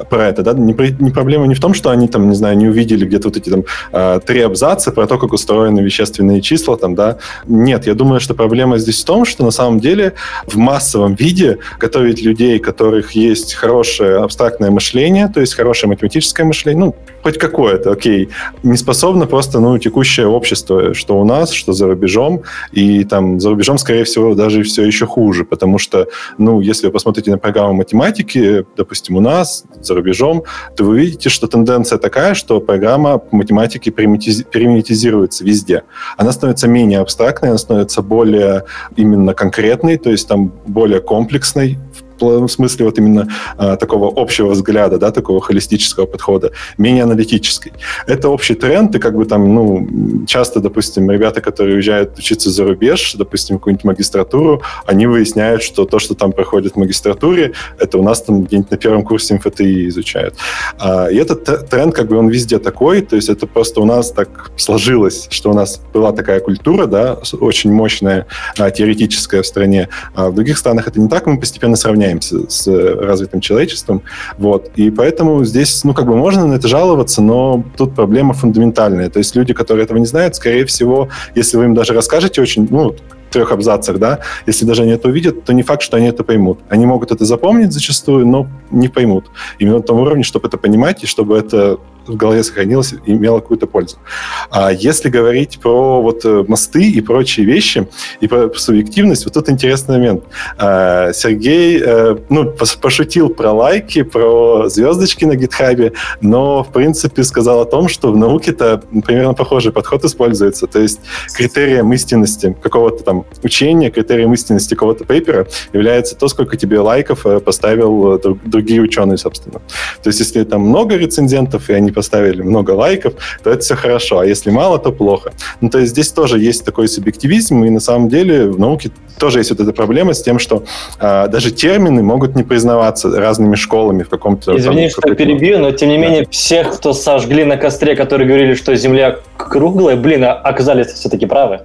про это, да, не, не проблема не в том, что они там, не знаю, не увидели где-то вот эти там э, три абзаца про то, как устроены вещественные числа, там, да. Нет, я думаю, что проблема здесь в том, что на самом деле в массовом виде готовить людей, у которых есть хорошее абстрактное мышление, то есть хорошее математическое мышление, ну, хоть какое-то, окей, не способно просто, ну, текущее общество, что у нас, что за рубежом, и там за рубежом, скорее всего, даже все еще хуже, потому что, ну, если вы посмотрите на программу математики, допустим, у нас, за рубежом, то вы видите, что тенденция такая, что программа математики примитизируется везде. Она становится менее абстрактной, она становится более именно конкретной, то есть там более комплексной в смысле вот именно а, такого общего взгляда, да, такого холистического подхода, менее аналитической. Это общий тренд, и как бы там, ну, часто, допустим, ребята, которые уезжают учиться за рубеж, допустим, какую-нибудь магистратуру, они выясняют, что то, что там проходит в магистратуре, это у нас там где-нибудь на первом курсе МФТИ изучают. А, и этот тренд, как бы, он везде такой, то есть это просто у нас так сложилось, что у нас была такая культура, да, очень мощная, а, теоретическая в стране, а в других странах это не так, мы постепенно сравняем равняемся с развитым человечеством. Вот. И поэтому здесь, ну, как бы можно на это жаловаться, но тут проблема фундаментальная. То есть люди, которые этого не знают, скорее всего, если вы им даже расскажете очень, ну, трех абзацах, да, если даже они это увидят, то не факт, что они это поймут. Они могут это запомнить зачастую, но не поймут. Именно на том уровне, чтобы это понимать и чтобы это в голове сохранилось имело какую-то пользу. А если говорить про вот э, мосты и прочие вещи, и про субъективность, вот тут интересный момент. А, Сергей, э, ну, пошутил про лайки, про звездочки на гитхабе, но, в принципе, сказал о том, что в науке-то примерно похожий подход используется. То есть критерием истинности какого-то там учения, критерием истинности какого-то пейпера является то, сколько тебе лайков э, поставил другие ученые, собственно. То есть если там много рецензентов, и они поставили много лайков, то это все хорошо, а если мало, то плохо. Ну, то есть здесь тоже есть такой субъективизм, и на самом деле в науке тоже есть вот эта проблема с тем, что а, даже термины могут не признаваться разными школами в каком-то... Извини, там, что перебью, но тем не менее да. всех, кто сожгли на костре, которые говорили, что Земля круглая, блин, а оказались все-таки правы.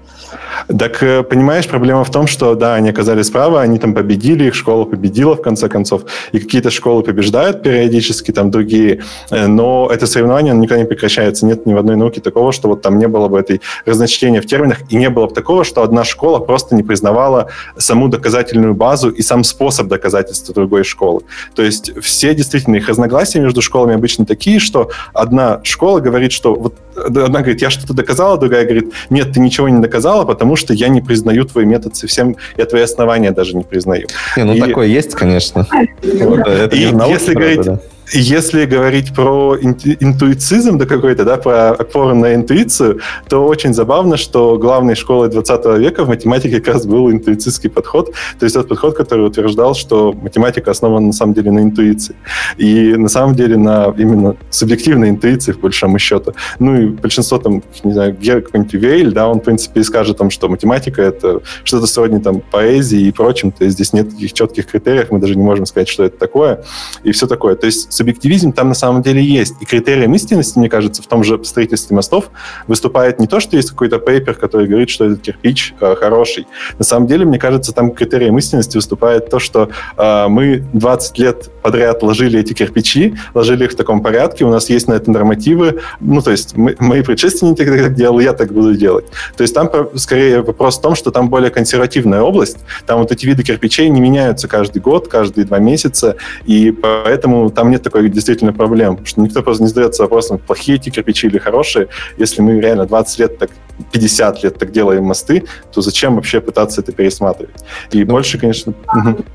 Так, э, понимаешь, проблема в том, что, да, они оказались правы, они там победили, их школа победила, в конце концов, и какие-то школы побеждают периодически, там другие, э, но это соревнование никогда не прекращается. Нет ни в одной науке такого, что вот там не было бы этой разночтения в терминах, и не было бы такого, что одна школа просто не признавала саму доказательную базу и сам способ доказательства другой школы. То есть все действительно их разногласия между школами обычно такие, что одна школа говорит, что вот одна говорит, я что-то доказала, другая говорит, нет, ты ничего не доказала, потому что я не признаю твой метод совсем, я твои основания даже не признаю. Не, ну и... такое есть, конечно. И если говорить если говорить про интуицизм да какой-то, да, про опору на интуицию, то очень забавно, что главной школой 20 века в математике как раз был интуицистский подход, то есть тот подход, который утверждал, что математика основана на самом деле на интуиции. И на самом деле на именно субъективной интуиции, в большому счету. Ну и большинство там, не знаю, Гер какой-нибудь Вейль, да, он, в принципе, и скажет там, что математика — это что-то сродни там поэзии и прочим, то есть здесь нет таких четких критериев, мы даже не можем сказать, что это такое, и все такое. То есть субъективизм там на самом деле есть. И критерием истинности, мне кажется, в том же строительстве мостов выступает не то, что есть какой-то пейпер, который говорит, что этот кирпич э, хороший. На самом деле, мне кажется, там критерием истинности выступает то, что э, мы 20 лет подряд ложили эти кирпичи, ложили их в таком порядке, у нас есть на это нормативы, ну, то есть мы, мои предшественники так делали, я так буду делать. То есть там скорее вопрос в том, что там более консервативная область, там вот эти виды кирпичей не меняются каждый год, каждые два месяца, и поэтому там нет такой действительно проблем, что никто просто не задается вопросом, плохие эти кирпичи или хорошие. Если мы реально 20 лет так 50 лет так делаем мосты, то зачем вообще пытаться это пересматривать? И ну, больше, конечно...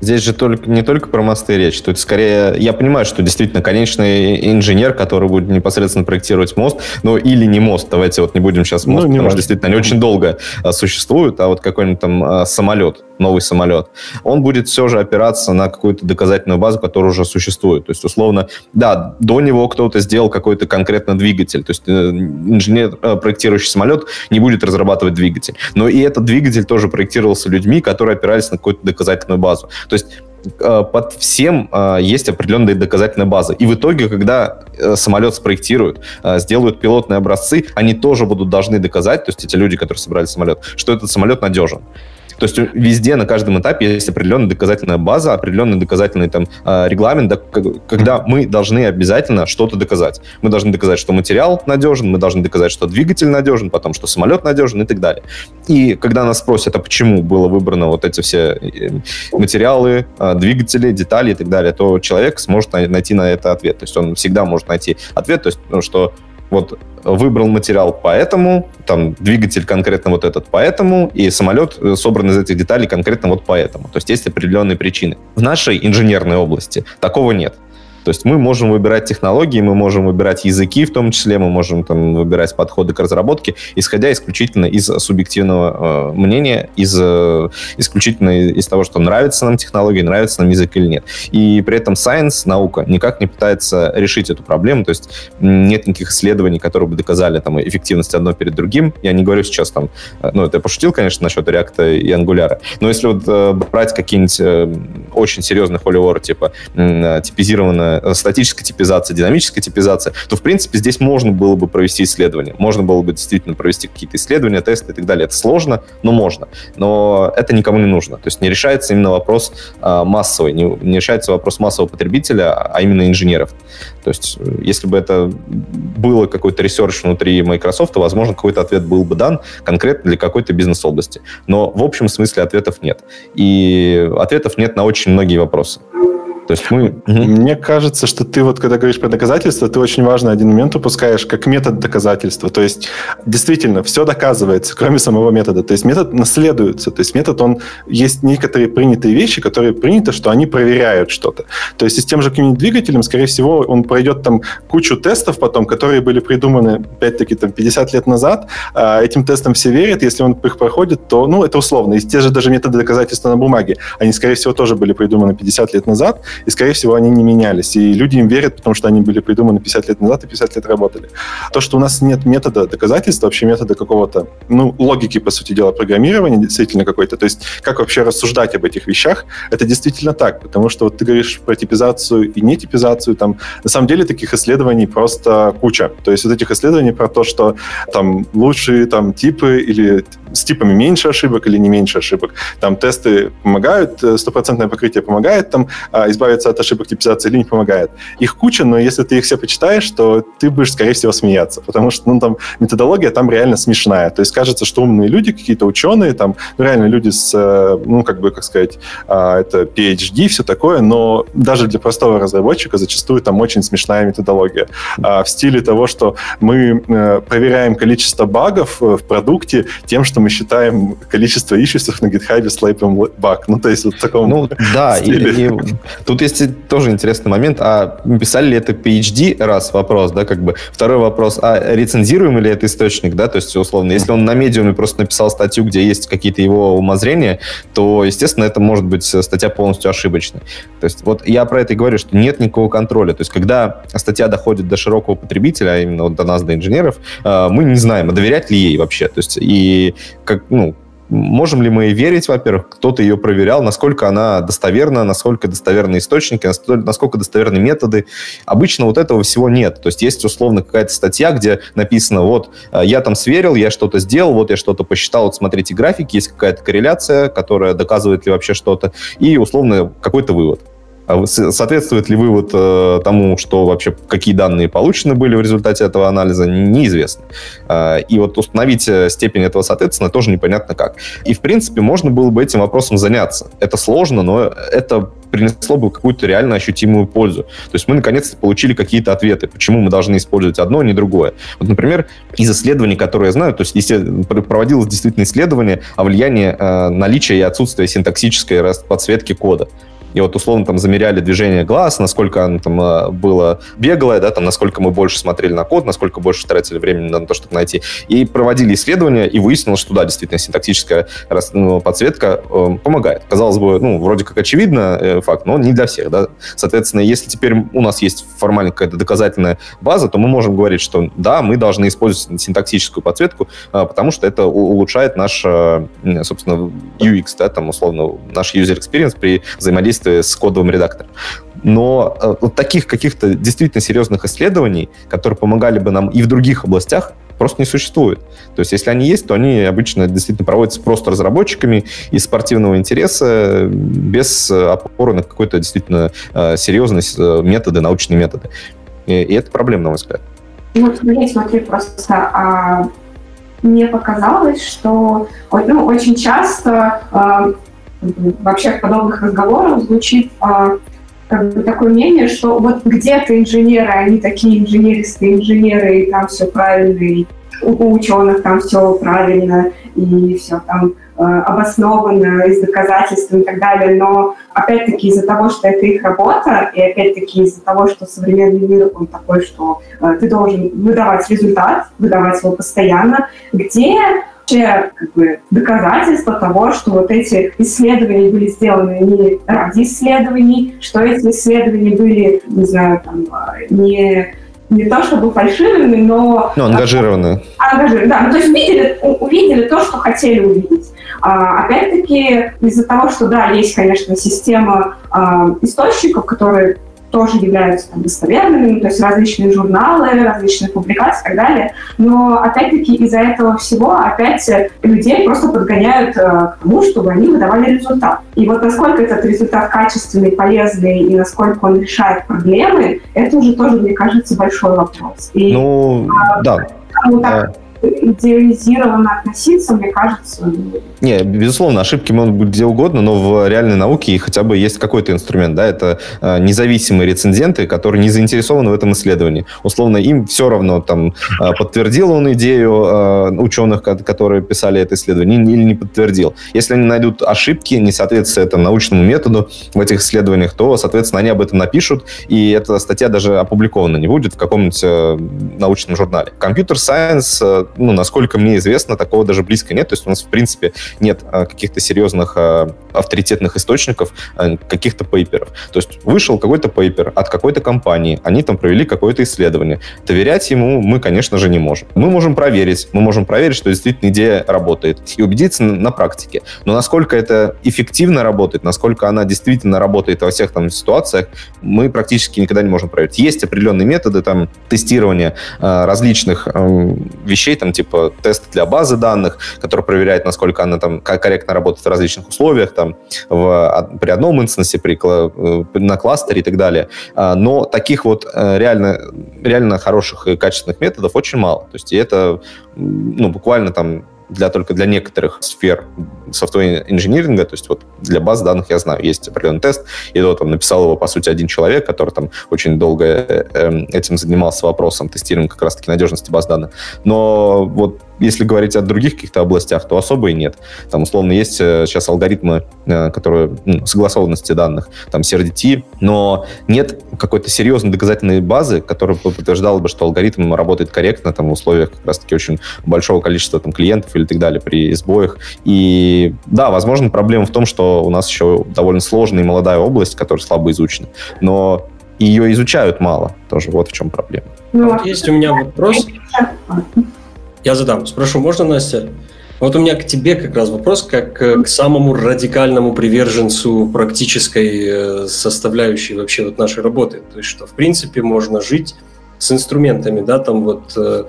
Здесь же только, не только про мосты речь, тут скорее... Я понимаю, что действительно конечный инженер, который будет непосредственно проектировать мост, но или не мост, давайте вот не будем сейчас мост, ну, потому что действительно они очень долго а, существуют, а вот какой-нибудь там а, самолет, новый самолет, он будет все же опираться на какую-то доказательную базу, которая уже существует. То есть, условно, да, до него кто-то сделал какой-то конкретно двигатель. То есть, э, инженер, э, проектирующий самолет, не будет разрабатывать двигатель. Но и этот двигатель тоже проектировался людьми, которые опирались на какую-то доказательную базу. То есть э, под всем есть определенная доказательная база. И в итоге, когда самолет спроектируют, сделают пилотные образцы, они тоже будут должны доказать, то есть эти люди, которые собрали самолет, что этот самолет надежен. То есть везде, на каждом этапе есть определенная доказательная база, определенный доказательный там а, регламент, когда мы должны обязательно что-то доказать. Мы должны доказать, что материал надежен, мы должны доказать, что двигатель надежен, потом, что самолет надежен и так далее. И когда нас спросят, а почему было выбрано вот эти все э, материалы, а, двигатели, детали и так далее, то человек сможет найти на это ответ. То есть он всегда может найти ответ, то есть, ну, что вот выбрал материал поэтому, там двигатель конкретно вот этот поэтому, и самолет э, собран из этих деталей конкретно вот поэтому. То есть есть определенные причины. В нашей инженерной области такого нет. То есть мы можем выбирать технологии, мы можем выбирать языки в том числе, мы можем там выбирать подходы к разработке, исходя исключительно из субъективного э, мнения, из, э, исключительно из того, что нравится нам технология, нравится нам язык или нет. И при этом science, наука, никак не пытается решить эту проблему, то есть нет никаких исследований, которые бы доказали там эффективность одно перед другим. Я не говорю сейчас там, э, ну, это я пошутил, конечно, насчет реакта и ангуляра, но если вот э, брать какие-нибудь э, очень серьезные холиворы, типа э, типизированное Э, статическая типизация, динамическая типизация, то, в принципе, здесь можно было бы провести исследование. Можно было бы действительно провести какие-то исследования, тесты и так далее. Это сложно, но можно. Но это никому не нужно. То есть не решается именно вопрос а, массовый, не, не решается вопрос массового потребителя, а именно инженеров. То есть э, если бы это было какой-то research внутри Microsoft, то, возможно, какой-то ответ был бы дан конкретно для какой-то бизнес-области. Но в общем смысле ответов нет. И ответов нет на очень многие вопросы. То есть мы... Мне кажется, что ты вот, когда говоришь про доказательства, ты очень важный один момент упускаешь, как метод доказательства. То есть действительно все доказывается, кроме самого метода. То есть метод наследуется. То есть метод, он... Есть некоторые принятые вещи, которые принято, что они проверяют что-то. То есть и с тем же каким-нибудь двигателем, скорее всего, он пройдет там кучу тестов потом, которые были придуманы, опять-таки, там 50 лет назад. А этим тестам все верят. Если он их проходит, то, ну, это условно. И те же даже методы доказательства на бумаге, они, скорее всего, тоже были придуманы 50 лет назад и, скорее всего, они не менялись. И люди им верят, потому что они были придуманы 50 лет назад и 50 лет работали. То, что у нас нет метода доказательства, вообще метода какого-то, ну, логики, по сути дела, программирования действительно какой-то, то есть как вообще рассуждать об этих вещах, это действительно так, потому что вот ты говоришь про типизацию и нетипизацию, там, на самом деле таких исследований просто куча. То есть вот этих исследований про то, что там лучшие там типы или с типами меньше ошибок или не меньше ошибок. Там тесты помогают, э, стопроцентное покрытие помогает там а, избавиться от ошибок типизации или не помогает. Их куча, но если ты их все почитаешь, то ты будешь, скорее всего, смеяться, потому что ну, там методология там реально смешная. То есть кажется, что умные люди, какие-то ученые, там ну, реально люди с, э, ну, как бы, как сказать, а, это PhD, все такое, но даже для простого разработчика зачастую там очень смешная методология. А, в стиле того, что мы э, проверяем количество багов в продукте тем, что мы считаем количество ищусов на GitHub слайпом баг. Ну, то есть вот в таком Ну, да, и, и, тут есть тоже интересный момент. А писали ли это PhD? Раз вопрос, да, как бы. Второй вопрос, а рецензируем ли это источник, да, то есть, условно, если он на медиуме просто написал статью, где есть какие-то его умозрения, то, естественно, это может быть статья полностью ошибочной. То есть, вот я про это и говорю, что нет никакого контроля. То есть, когда статья доходит до широкого потребителя, а именно вот до нас, до инженеров, э, мы не знаем, а доверять ли ей вообще. То есть, и как, ну, можем ли мы верить, во-первых, кто-то ее проверял, насколько она достоверна, насколько достоверны источники, насколько достоверны методы. Обычно вот этого всего нет. То есть есть условно какая-то статья, где написано, вот, э, я там сверил, я что-то сделал, вот я что-то посчитал, вот смотрите графики, есть какая-то корреляция, которая доказывает ли вообще что-то, и условно какой-то вывод. А соответствует ли вывод э, тому, что вообще какие данные получены были в результате этого анализа, неизвестно. Э, и вот установить э, степень этого соответственно тоже непонятно как. И, в принципе, можно было бы этим вопросом заняться. Это сложно, но это принесло бы какую-то реально ощутимую пользу. То есть мы наконец-то получили какие-то ответы, почему мы должны использовать одно, а не другое. Вот, например, из исследований, которые я знаю, то есть если проводилось действительно исследование о влиянии э, наличия и отсутствия синтаксической подсветки кода и вот условно там замеряли движение глаз, насколько оно там э, было беглое, да, там насколько мы больше смотрели на код, насколько больше тратили времени на то, чтобы найти. И проводили исследования, и выяснилось, что да, действительно, синтактическая ну, подсветка э, помогает. Казалось бы, ну, вроде как очевидно э, факт, но не для всех, да. Соответственно, если теперь у нас есть формально какая-то доказательная база, то мы можем говорить, что да, мы должны использовать синтактическую подсветку, э, потому что это улучшает наш, э, собственно, UX, да, там, условно, наш user experience при взаимодействии взаимодействие с кодовым редактором. Но э, вот таких каких-то действительно серьезных исследований, которые помогали бы нам и в других областях, просто не существует. То есть, если они есть, то они обычно действительно проводятся просто разработчиками из спортивного интереса, без опоры на какой-то действительно э, серьезный э, методы, научные методы. И, это проблема, на мой взгляд. Ну, смотри, просто а, мне показалось, что ну, очень часто а, вообще в подобных разговорах звучит а, как бы такое мнение, что вот где-то инженеры, они такие инженеристые инженеры, и там все правильно, и у, у ученых там все правильно, и все там э, обосновано, и с доказательствами и так далее. Но опять-таки из-за того, что это их работа, и опять-таки из-за того, что современный мир, он такой, что э, ты должен выдавать результат, выдавать его постоянно, где вообще как бы, доказательства того, что вот эти исследования были сделаны не ради исследований, что эти исследования были, не знаю, там, не не то чтобы фальшивыми, но... Ну, ангажированные. Ангажированные, да. Ну, то есть увидели, увидели то, что хотели увидеть. А, опять-таки, из-за того, что, да, есть, конечно, система а, источников, которые тоже являются там, достоверными, ну, то есть различные журналы, различные публикации и так далее. Но опять-таки из-за этого всего опять людей просто подгоняют э, к тому, чтобы они выдавали результат. И вот насколько этот результат качественный, полезный и насколько он решает проблемы, это уже тоже, мне кажется, большой вопрос. И, ну, а, да. Ну, так, идеализированно относиться, мне кажется. Не, безусловно, ошибки могут быть где угодно, но в реальной науке хотя бы есть какой-то инструмент, да, это э, независимые рецензенты, которые не заинтересованы в этом исследовании. Условно, им все равно, там, э, подтвердил он идею э, ученых, которые писали это исследование, или не подтвердил. Если они найдут ошибки, несоответствие там, научному методу в этих исследованиях, то, соответственно, они об этом напишут, и эта статья даже опубликована не будет в каком-нибудь научном журнале. Компьютер Science ну, насколько мне известно, такого даже близко нет. То есть у нас, в принципе, нет а, каких-то серьезных а, авторитетных источников, а, каких-то пейперов. То есть вышел какой-то пейпер от какой-то компании, они там провели какое-то исследование. Доверять ему мы, конечно же, не можем. Мы можем проверить, мы можем проверить, что действительно идея работает, и убедиться на, практике. Но насколько это эффективно работает, насколько она действительно работает во всех там ситуациях, мы практически никогда не можем проверить. Есть определенные методы там тестирования различных э, вещей, там типа тест для базы данных, который проверяет, насколько она там корректно работает в различных условиях, там в, при одном инстансе, при, э, на кластере и так далее. А, но таких вот э, реально, реально хороших и качественных методов очень мало. То есть и это ну, буквально там для только для некоторых сфер софтвер инжиниринга, то есть вот для баз данных, я знаю, есть определенный тест, и вот он написал его, по сути, один человек, который там очень долго э, эм, этим занимался вопросом тестирования как раз-таки надежности баз данных. Но вот если говорить о других каких-то областях, то особо и нет. Там, условно, есть э, сейчас алгоритмы, э, которые ну, согласованности данных, там CRDT, но нет какой-то серьезной доказательной базы, которая подтверждала бы, что алгоритм работает корректно там, в условиях как раз-таки очень большого количества там, клиентов или так далее при сбоях. И да, возможно, проблема в том, что у нас еще довольно сложная и молодая область, которая слабо изучена, но ее изучают мало. Тоже вот в чем проблема. Ну, вот есть у меня вопрос. Я задам. Спрошу, можно, Настя? Вот у меня к тебе как раз вопрос, как к самому радикальному приверженцу практической э, составляющей вообще вот нашей работы. То есть, что в принципе можно жить с инструментами, да, там вот, э,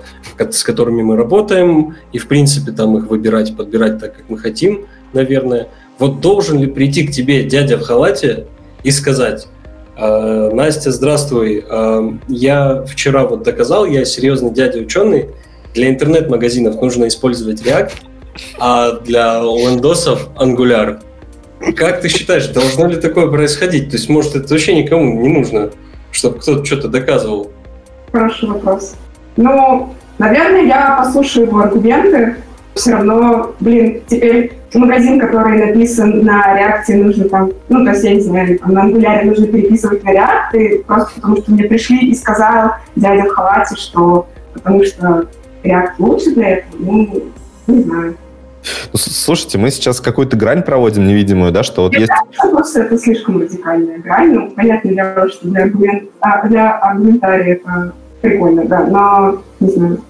с которыми мы работаем, и в принципе там их выбирать, подбирать так, как мы хотим, наверное. Вот должен ли прийти к тебе дядя в халате и сказать, «А, Настя, здравствуй, а, я вчера вот доказал, я серьезный дядя ученый, для интернет-магазинов нужно использовать React, а для лендосов Angular. Как ты считаешь, должно ли такое происходить? То есть, может, это вообще никому не нужно, чтобы кто-то что-то доказывал? Хороший вопрос. Ну, наверное, я послушаю его аргументы. Все равно, блин, теперь магазин, который написан на реакции, нужно там, ну, то есть, я не знаю, там, на ангуляре нужно переписывать на реакт, просто потому что мне пришли и сказал дядя в халате, что потому что React лучше для этого? Ну, не знаю. Ну, слушайте, мы сейчас какую-то грань проводим невидимую, да, что вот Я есть... Просто это слишком радикальная грань. Ну, понятно дело, что для, аргумент... а, для аргументария это прикольно, да, но не знаю.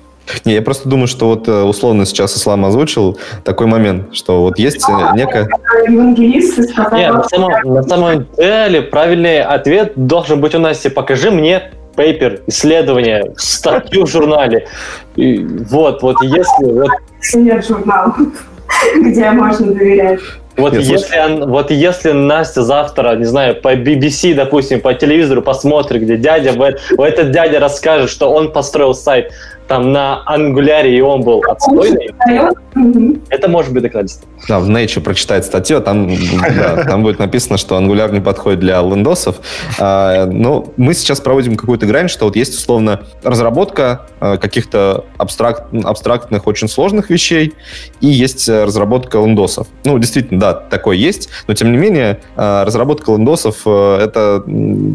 Не, я просто думаю, что вот э, условно сейчас Ислам озвучил такой момент, что вот есть ну, некая... Евангелисты Нет, на самом, на самом деле правильный ответ должен быть у нас. Покажи мне пейпер, исследование, статью в журнале. И вот, вот если... Вот... Нет журнала, где можно доверять. Вот Нет, если, вот если Настя завтра, не знаю, по BBC, допустим, по телевизору посмотрит, где дядя, в этот дядя расскажет, что он построил сайт там на ангуляре, и он был отстойный, это может быть доказательство. Да, в Nature прочитает статью, там, да, там будет написано, что ангуляр не подходит для лендосов. А, но мы сейчас проводим какую-то грань, что вот есть условно разработка а, каких-то абстракт, абстрактных, очень сложных вещей, и есть разработка лендосов. Ну, действительно, да, такое есть, но тем не менее а, разработка лендосов а, это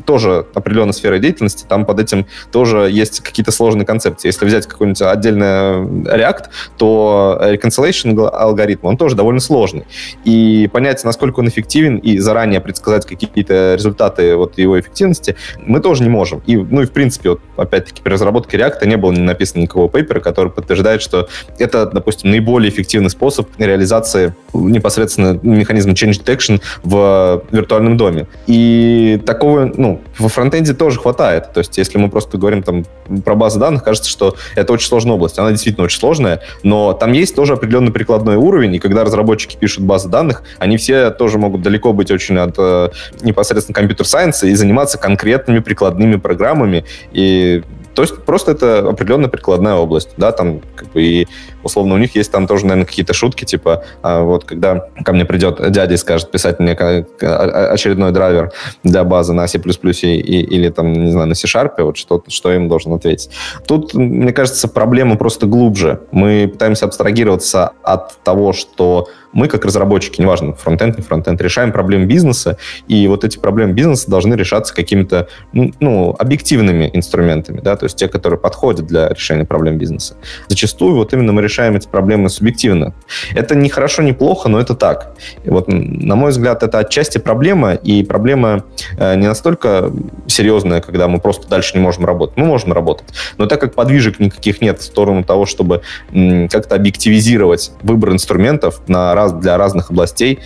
тоже определенная сфера деятельности, там под этим тоже есть какие-то сложные концепции. Если взять какой-нибудь отдельный React, то reconciliation алгоритм, он тоже довольно сложный. И понять, насколько он эффективен, и заранее предсказать какие-то результаты вот его эффективности, мы тоже не можем. И, ну и в принципе, вот, опять-таки, при разработке React не было написано никакого пейпера, который подтверждает, что это, допустим, наиболее эффективный способ реализации непосредственно механизма change detection в виртуальном доме. И такого, ну, во фронтенде тоже хватает. То есть, если мы просто говорим там про базы данных, кажется, что это очень сложная область. Она действительно очень сложная, но там есть тоже определенный прикладной уровень, и когда разработчики пишут базы данных, они все тоже могут далеко быть очень от э, непосредственно компьютер-сайенса и заниматься конкретными прикладными программами. И то есть просто это определенная прикладная область, да, там как бы и условно у них есть там тоже, наверное, какие-то шутки, типа а, вот когда ко мне придет дядя и скажет писать мне очередной драйвер для базы на C++ или там, не знаю, на C-Sharp, вот что, что я им должен ответить. Тут, мне кажется, проблема просто глубже. Мы пытаемся абстрагироваться от того, что мы, как разработчики, неважно, фронтенд, не фронтенд, решаем проблемы бизнеса, и вот эти проблемы бизнеса должны решаться какими-то ну, объективными инструментами, да, то есть те, которые подходят для решения проблем бизнеса. Зачастую вот именно мы решаем эти проблемы субъективно. Это не хорошо, не плохо, но это так. И вот, на мой взгляд, это отчасти проблема, и проблема э, не настолько серьезная, когда мы просто дальше не можем работать. Мы можем работать, но так как подвижек никаких нет в сторону того, чтобы м, как-то объективизировать выбор инструментов на раз, для разных областей,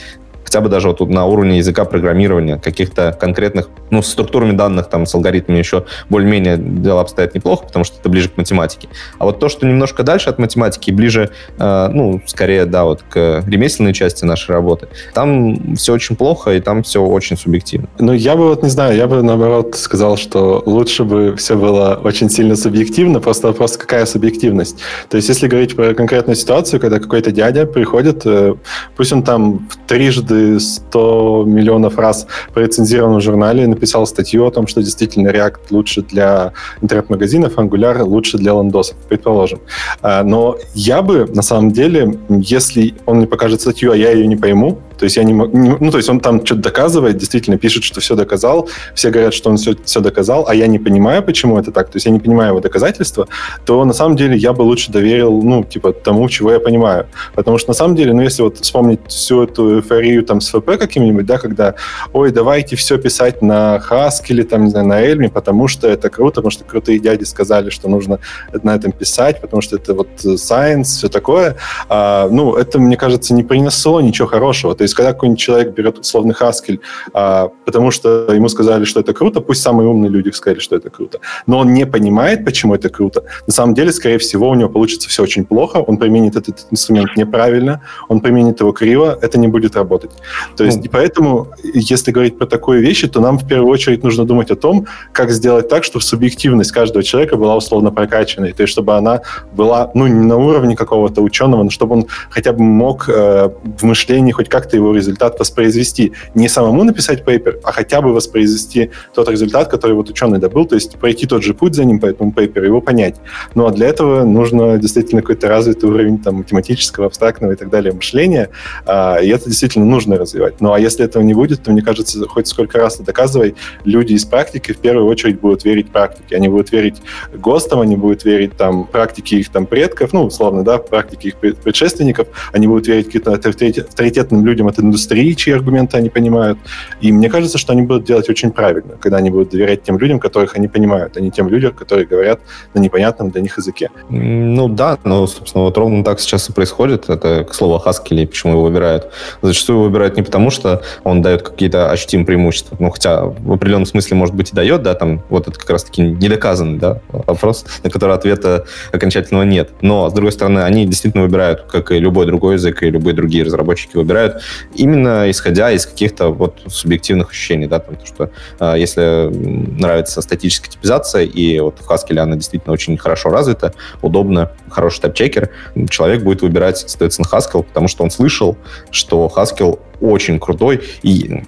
хотя бы даже вот на уровне языка программирования, каких-то конкретных, ну, с структурами данных, там, с алгоритмами еще более-менее дело обстоят неплохо, потому что это ближе к математике. А вот то, что немножко дальше от математики, ближе, э, ну, скорее, да, вот к ремесленной части нашей работы, там все очень плохо, и там все очень субъективно. Ну, я бы вот, не знаю, я бы, наоборот, сказал, что лучше бы все было очень сильно субъективно, просто вопрос, какая субъективность. То есть, если говорить про конкретную ситуацию, когда какой-то дядя приходит, э, пусть он там трижды 100 миллионов раз прорецензирован в журнале, написал статью о том, что действительно React лучше для интернет-магазинов, Angular лучше для ландосов, предположим. А, но я бы, на самом деле, если он мне покажет статью, а я ее не пойму, то есть я не могу... Ну, то есть он там что-то доказывает, действительно пишет, что все доказал, все говорят, что он все, все доказал, а я не понимаю, почему это так, то есть я не понимаю его доказательства, то на самом деле я бы лучше доверил, ну, типа, тому, чего я понимаю. Потому что на самом деле, ну, если вот вспомнить всю эту эйфорию там с ФП каким-нибудь, да, когда, ой, давайте все писать на Haskell или там, не знаю, на Эльме, потому что это круто, потому что крутые дяди сказали, что нужно на этом писать, потому что это вот science, все такое. А, ну, это, мне кажется, не принесло ничего хорошего. То есть, когда какой-нибудь человек берет условный Haskell, а, потому что ему сказали, что это круто, пусть самые умные люди сказали, что это круто, но он не понимает, почему это круто, на самом деле, скорее всего, у него получится все очень плохо, он применит этот инструмент неправильно, он применит его криво, это не будет работать. То есть, mm. и поэтому, если говорить про такие вещи, то нам в первую очередь нужно думать о том, как сделать так, чтобы субъективность каждого человека была условно прокачанной, то есть, чтобы она была, ну, не на уровне какого-то ученого, но чтобы он хотя бы мог э, в мышлении хоть как-то его результат воспроизвести. Не самому написать пейпер, а хотя бы воспроизвести тот результат, который вот ученый добыл, то есть пройти тот же путь за ним по этому пейперу, его понять. Ну а для этого нужно действительно какой-то развитый уровень там, математического, абстрактного и так далее мышления, а, и это действительно нужно развивать. Ну а если этого не будет, то, мне кажется, хоть сколько раз ты доказывай, люди из практики в первую очередь будут верить практике. Они будут верить ГОСТам, они будут верить там практике их там предков, ну, условно, да, практике их предшественников, они будут верить каким-то авторитетным людям от индустрии, чьи аргументы они понимают. И мне кажется, что они будут делать очень правильно, когда они будут доверять тем людям, которых они понимают, а не тем людям, которые говорят на непонятном для них языке. Ну да, но, собственно, вот ровно так сейчас и происходит. Это, к слову, Хаскеле, почему его выбирают. Зачастую его выбирают не потому, что он дает какие-то ощутимые преимущества, ну, хотя в определенном смысле, может быть, и дает, да, там, вот это как раз-таки недоказанный, да, вопрос, на который ответа окончательного нет. Но, с другой стороны, они действительно выбирают, как и любой другой язык, и любые другие разработчики выбирают, именно исходя из каких-то вот субъективных ощущений, да, там, то, что э, если нравится статическая типизация, и вот в Haskell она действительно очень хорошо развита, удобно, хороший тайп-чекер, человек будет выбирать, соответственно, Haskell, потому что он слышал, что Haskell очень крутой и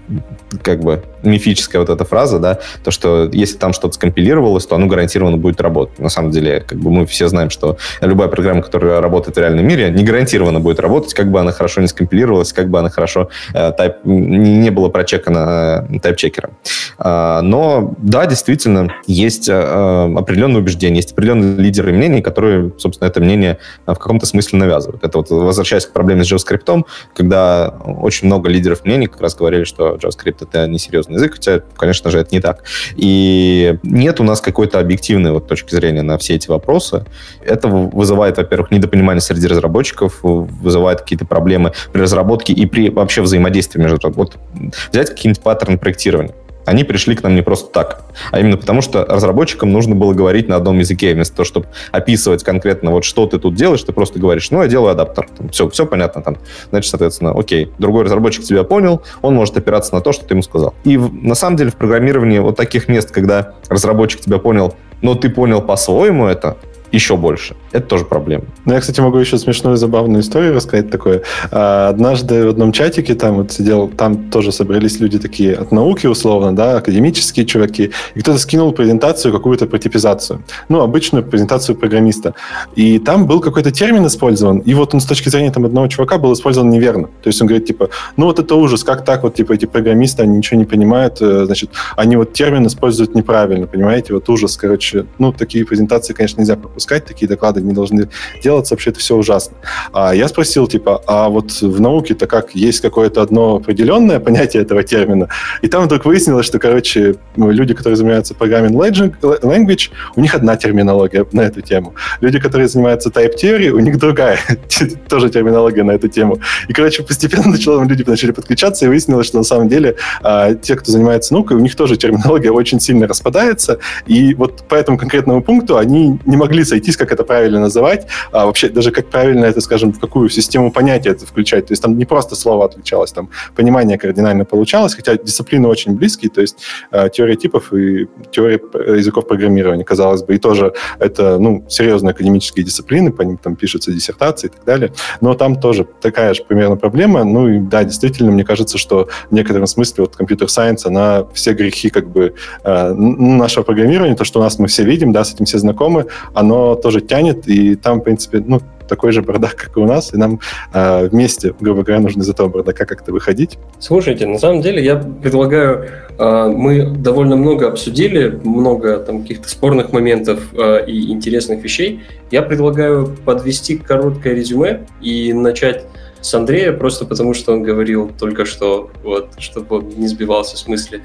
как бы мифическая вот эта фраза, да, то, что если там что-то скомпилировалось, то оно гарантированно будет работать. На самом деле, как бы мы все знаем, что любая программа, которая работает в реальном мире, не гарантированно будет работать, как бы она хорошо не скомпилировалась, как бы она хорошо э, тайп, не, было прочекана э, тайп-чекером. Э, но да, действительно, есть э, определенные убеждения, есть определенные лидеры мнений, которые, собственно, это мнение в каком-то смысле навязывают. Это вот возвращаясь к проблеме с JavaScript, когда очень много лидеров мнений как раз говорили, что JavaScript это несерьезно серьезный язык, хотя, конечно же, это не так. И нет у нас какой-то объективной вот точки зрения на все эти вопросы. Это вызывает, во-первых, недопонимание среди разработчиков, вызывает какие-то проблемы при разработке и при вообще взаимодействии между... Вот взять какие-нибудь паттерны проектирования они пришли к нам не просто так, а именно потому, что разработчикам нужно было говорить на одном языке, вместо того, чтобы описывать конкретно, вот что ты тут делаешь, ты просто говоришь, ну, я делаю адаптер, там, все, все понятно там. Значит, соответственно, окей, другой разработчик тебя понял, он может опираться на то, что ты ему сказал. И на самом деле в программировании вот таких мест, когда разработчик тебя понял, но ты понял по-своему это, еще больше. Это тоже проблема. Ну, я, кстати, могу еще смешную забавную историю рассказать такое. А, однажды в одном чатике там вот сидел, там тоже собрались люди такие от науки, условно, да, академические чуваки, и кто-то скинул презентацию какую-то про типизацию. Ну, обычную презентацию программиста. И там был какой-то термин использован, и вот он с точки зрения там одного чувака был использован неверно. То есть он говорит, типа, ну вот это ужас, как так вот, типа, эти программисты, они ничего не понимают, э, значит, они вот термин используют неправильно, понимаете, вот ужас, короче. Ну, такие презентации, конечно, нельзя пропускать выпускать, такие доклады не должны делаться, вообще это все ужасно. А я спросил, типа, а вот в науке-то как, есть какое-то одно определенное понятие этого термина? И там вдруг выяснилось, что, короче, люди, которые занимаются программing language, у них одна терминология на эту тему. Люди, которые занимаются type theory, у них другая тоже терминология на эту тему. И, короче, постепенно начало, люди начали подключаться, и выяснилось, что на самом деле а, те, кто занимается наукой, у них тоже терминология очень сильно распадается, и вот по этому конкретному пункту они не могли сойтись, как это правильно называть, а вообще даже как правильно это, скажем, в какую систему понятия это включать. То есть там не просто слово отличалось, там понимание кардинально получалось, хотя дисциплины очень близкие, то есть э, теория типов и теория языков программирования, казалось бы, и тоже это, ну, серьезные академические дисциплины, по ним там пишутся диссертации и так далее, но там тоже такая же примерно проблема, ну и да, действительно, мне кажется, что в некотором смысле вот компьютер-сайенс, она все грехи как бы э, нашего программирования, то, что у нас мы все видим, да, с этим все знакомы, оно тоже тянет, и там, в принципе, ну, такой же бардак, как и у нас, и нам э, вместе, грубо говоря, нужно из этого бардака как-то выходить. Слушайте, на самом деле я предлагаю, э, мы довольно много обсудили, много там каких-то спорных моментов э, и интересных вещей. Я предлагаю подвести короткое резюме и начать с Андрея, просто потому что он говорил только что, вот, чтобы он не сбивался с мысли,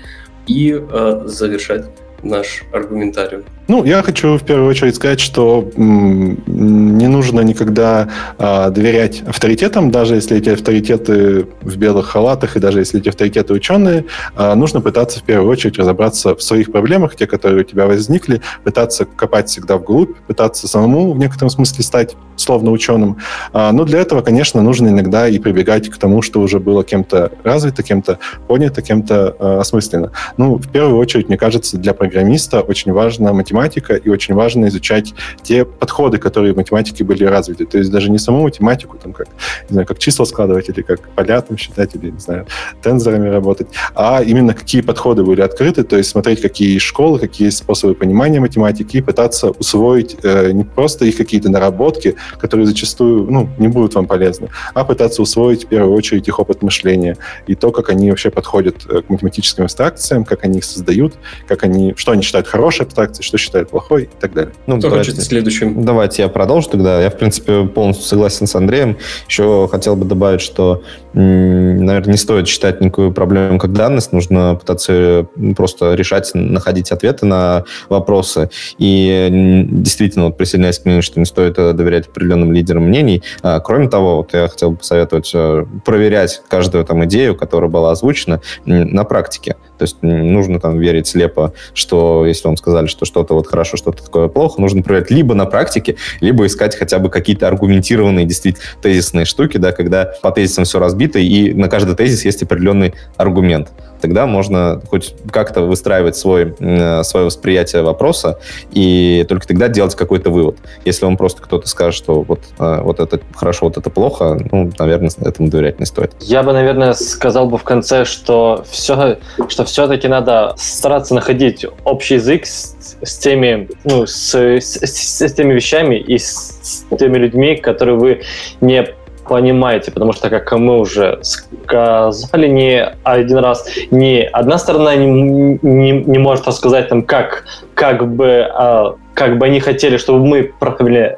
и э, завершать наш аргументариум. Ну, я хочу в первую очередь сказать, что не нужно никогда а, доверять авторитетам, даже если эти авторитеты в белых халатах и даже если эти авторитеты ученые, а, нужно пытаться в первую очередь разобраться в своих проблемах, те, которые у тебя возникли, пытаться копать всегда вглубь, пытаться самому в некотором смысле стать словно ученым. А, но для этого, конечно, нужно иногда и прибегать к тому, что уже было кем-то развито, кем-то понято, кем-то а, осмысленно. Ну, в первую очередь, мне кажется, для программиста очень важно математика и очень важно изучать те подходы, которые в математике были развиты. То есть даже не саму математику, там как, не знаю, как числа складывать, или как поля там считать, или, не знаю, тензорами работать, а именно какие подходы были открыты, то есть смотреть, какие школы, какие способы понимания математики, и пытаться усвоить э, не просто их какие-то наработки, которые зачастую ну, не будут вам полезны, а пытаться усвоить в первую очередь их опыт мышления и то, как они вообще подходят э, к математическим абстракциям, как они их создают, как они, что они считают хорошей абстракцией, что считает плохой и так далее. Ну, Кто давайте, хочет следующим? Давайте я продолжу тогда. Я, в принципе, полностью согласен с Андреем. Еще хотел бы добавить, что, наверное, не стоит считать никакую проблему как данность. Нужно пытаться просто решать, находить ответы на вопросы. И действительно, вот присоединяюсь к мнению, что не стоит э, доверять определенным лидерам мнений. А, кроме того, вот я хотел бы посоветовать э, проверять каждую там идею, которая была озвучена на практике. То есть нужно там верить слепо, что если вам сказали, что что-то вот хорошо, что-то такое плохо, нужно проверять либо на практике, либо искать хотя бы какие-то аргументированные, действительно тезисные штуки, да, когда по тезисам все разбито, и на каждый тезис есть определенный аргумент тогда можно хоть как-то выстраивать свой, э, свое восприятие вопроса и только тогда делать какой-то вывод. Если вам просто кто-то скажет, что вот, э, вот это хорошо, вот это плохо, ну, наверное, этому доверять не стоит. Я бы, наверное, сказал бы в конце, что, все, что все-таки надо стараться находить общий язык с, с теми, ну, с, с, с теми вещами и с теми людьми, которые вы не понимаете, потому что, как мы уже сказали не один раз, ни одна сторона не, не, не может рассказать нам, как, как, бы, а, как бы они хотели, чтобы мы правильно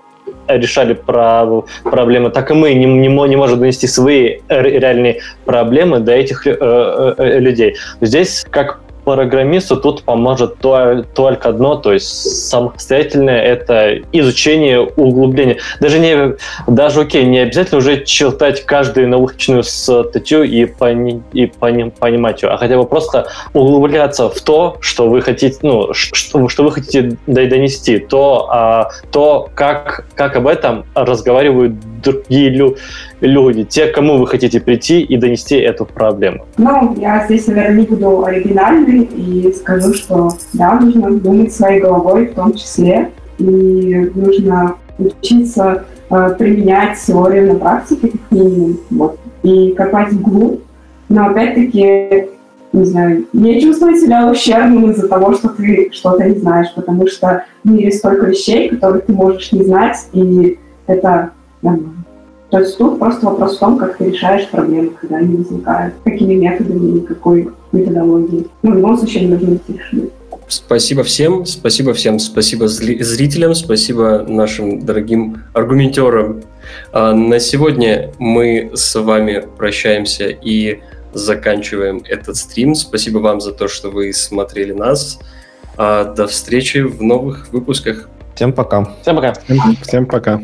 решали про проблемы, так и мы не, не, не можем донести свои реальные проблемы до этих э, э, э людей. Здесь, как программисту тут поможет то, только одно, то есть самостоятельное это изучение, углубление. Даже не, даже окей, не обязательно уже читать каждую научную статью и, пони, и пони, понимать ее, а хотя бы просто углубляться в то, что вы хотите, ну, что, что вы хотите донести, то, а, то как, как об этом разговаривают другие люди люди, те, к кому вы хотите прийти и донести эту проблему? Ну, я здесь, наверное, не буду оригинальной и скажу, что да, нужно думать своей головой в том числе, и нужно учиться э, применять теорию на практике, как минимум, вот, и копать вглубь. Но опять-таки, не знаю, не чувствовать себя ущербным из-за того, что ты что-то не знаешь, потому что в мире столько вещей, которых ты можешь не знать, и это нормально. То есть тут просто вопрос в том, как ты решаешь проблемы, когда они возникают, какими методами и какой методологией. Ну, в любом случае, они должны быть решены. Спасибо всем, спасибо всем, спасибо зрителям, спасибо нашим дорогим аргументерам. А на сегодня мы с вами прощаемся и заканчиваем этот стрим. Спасибо вам за то, что вы смотрели нас. А до встречи в новых выпусках. Всем пока. Всем пока. Всем пока.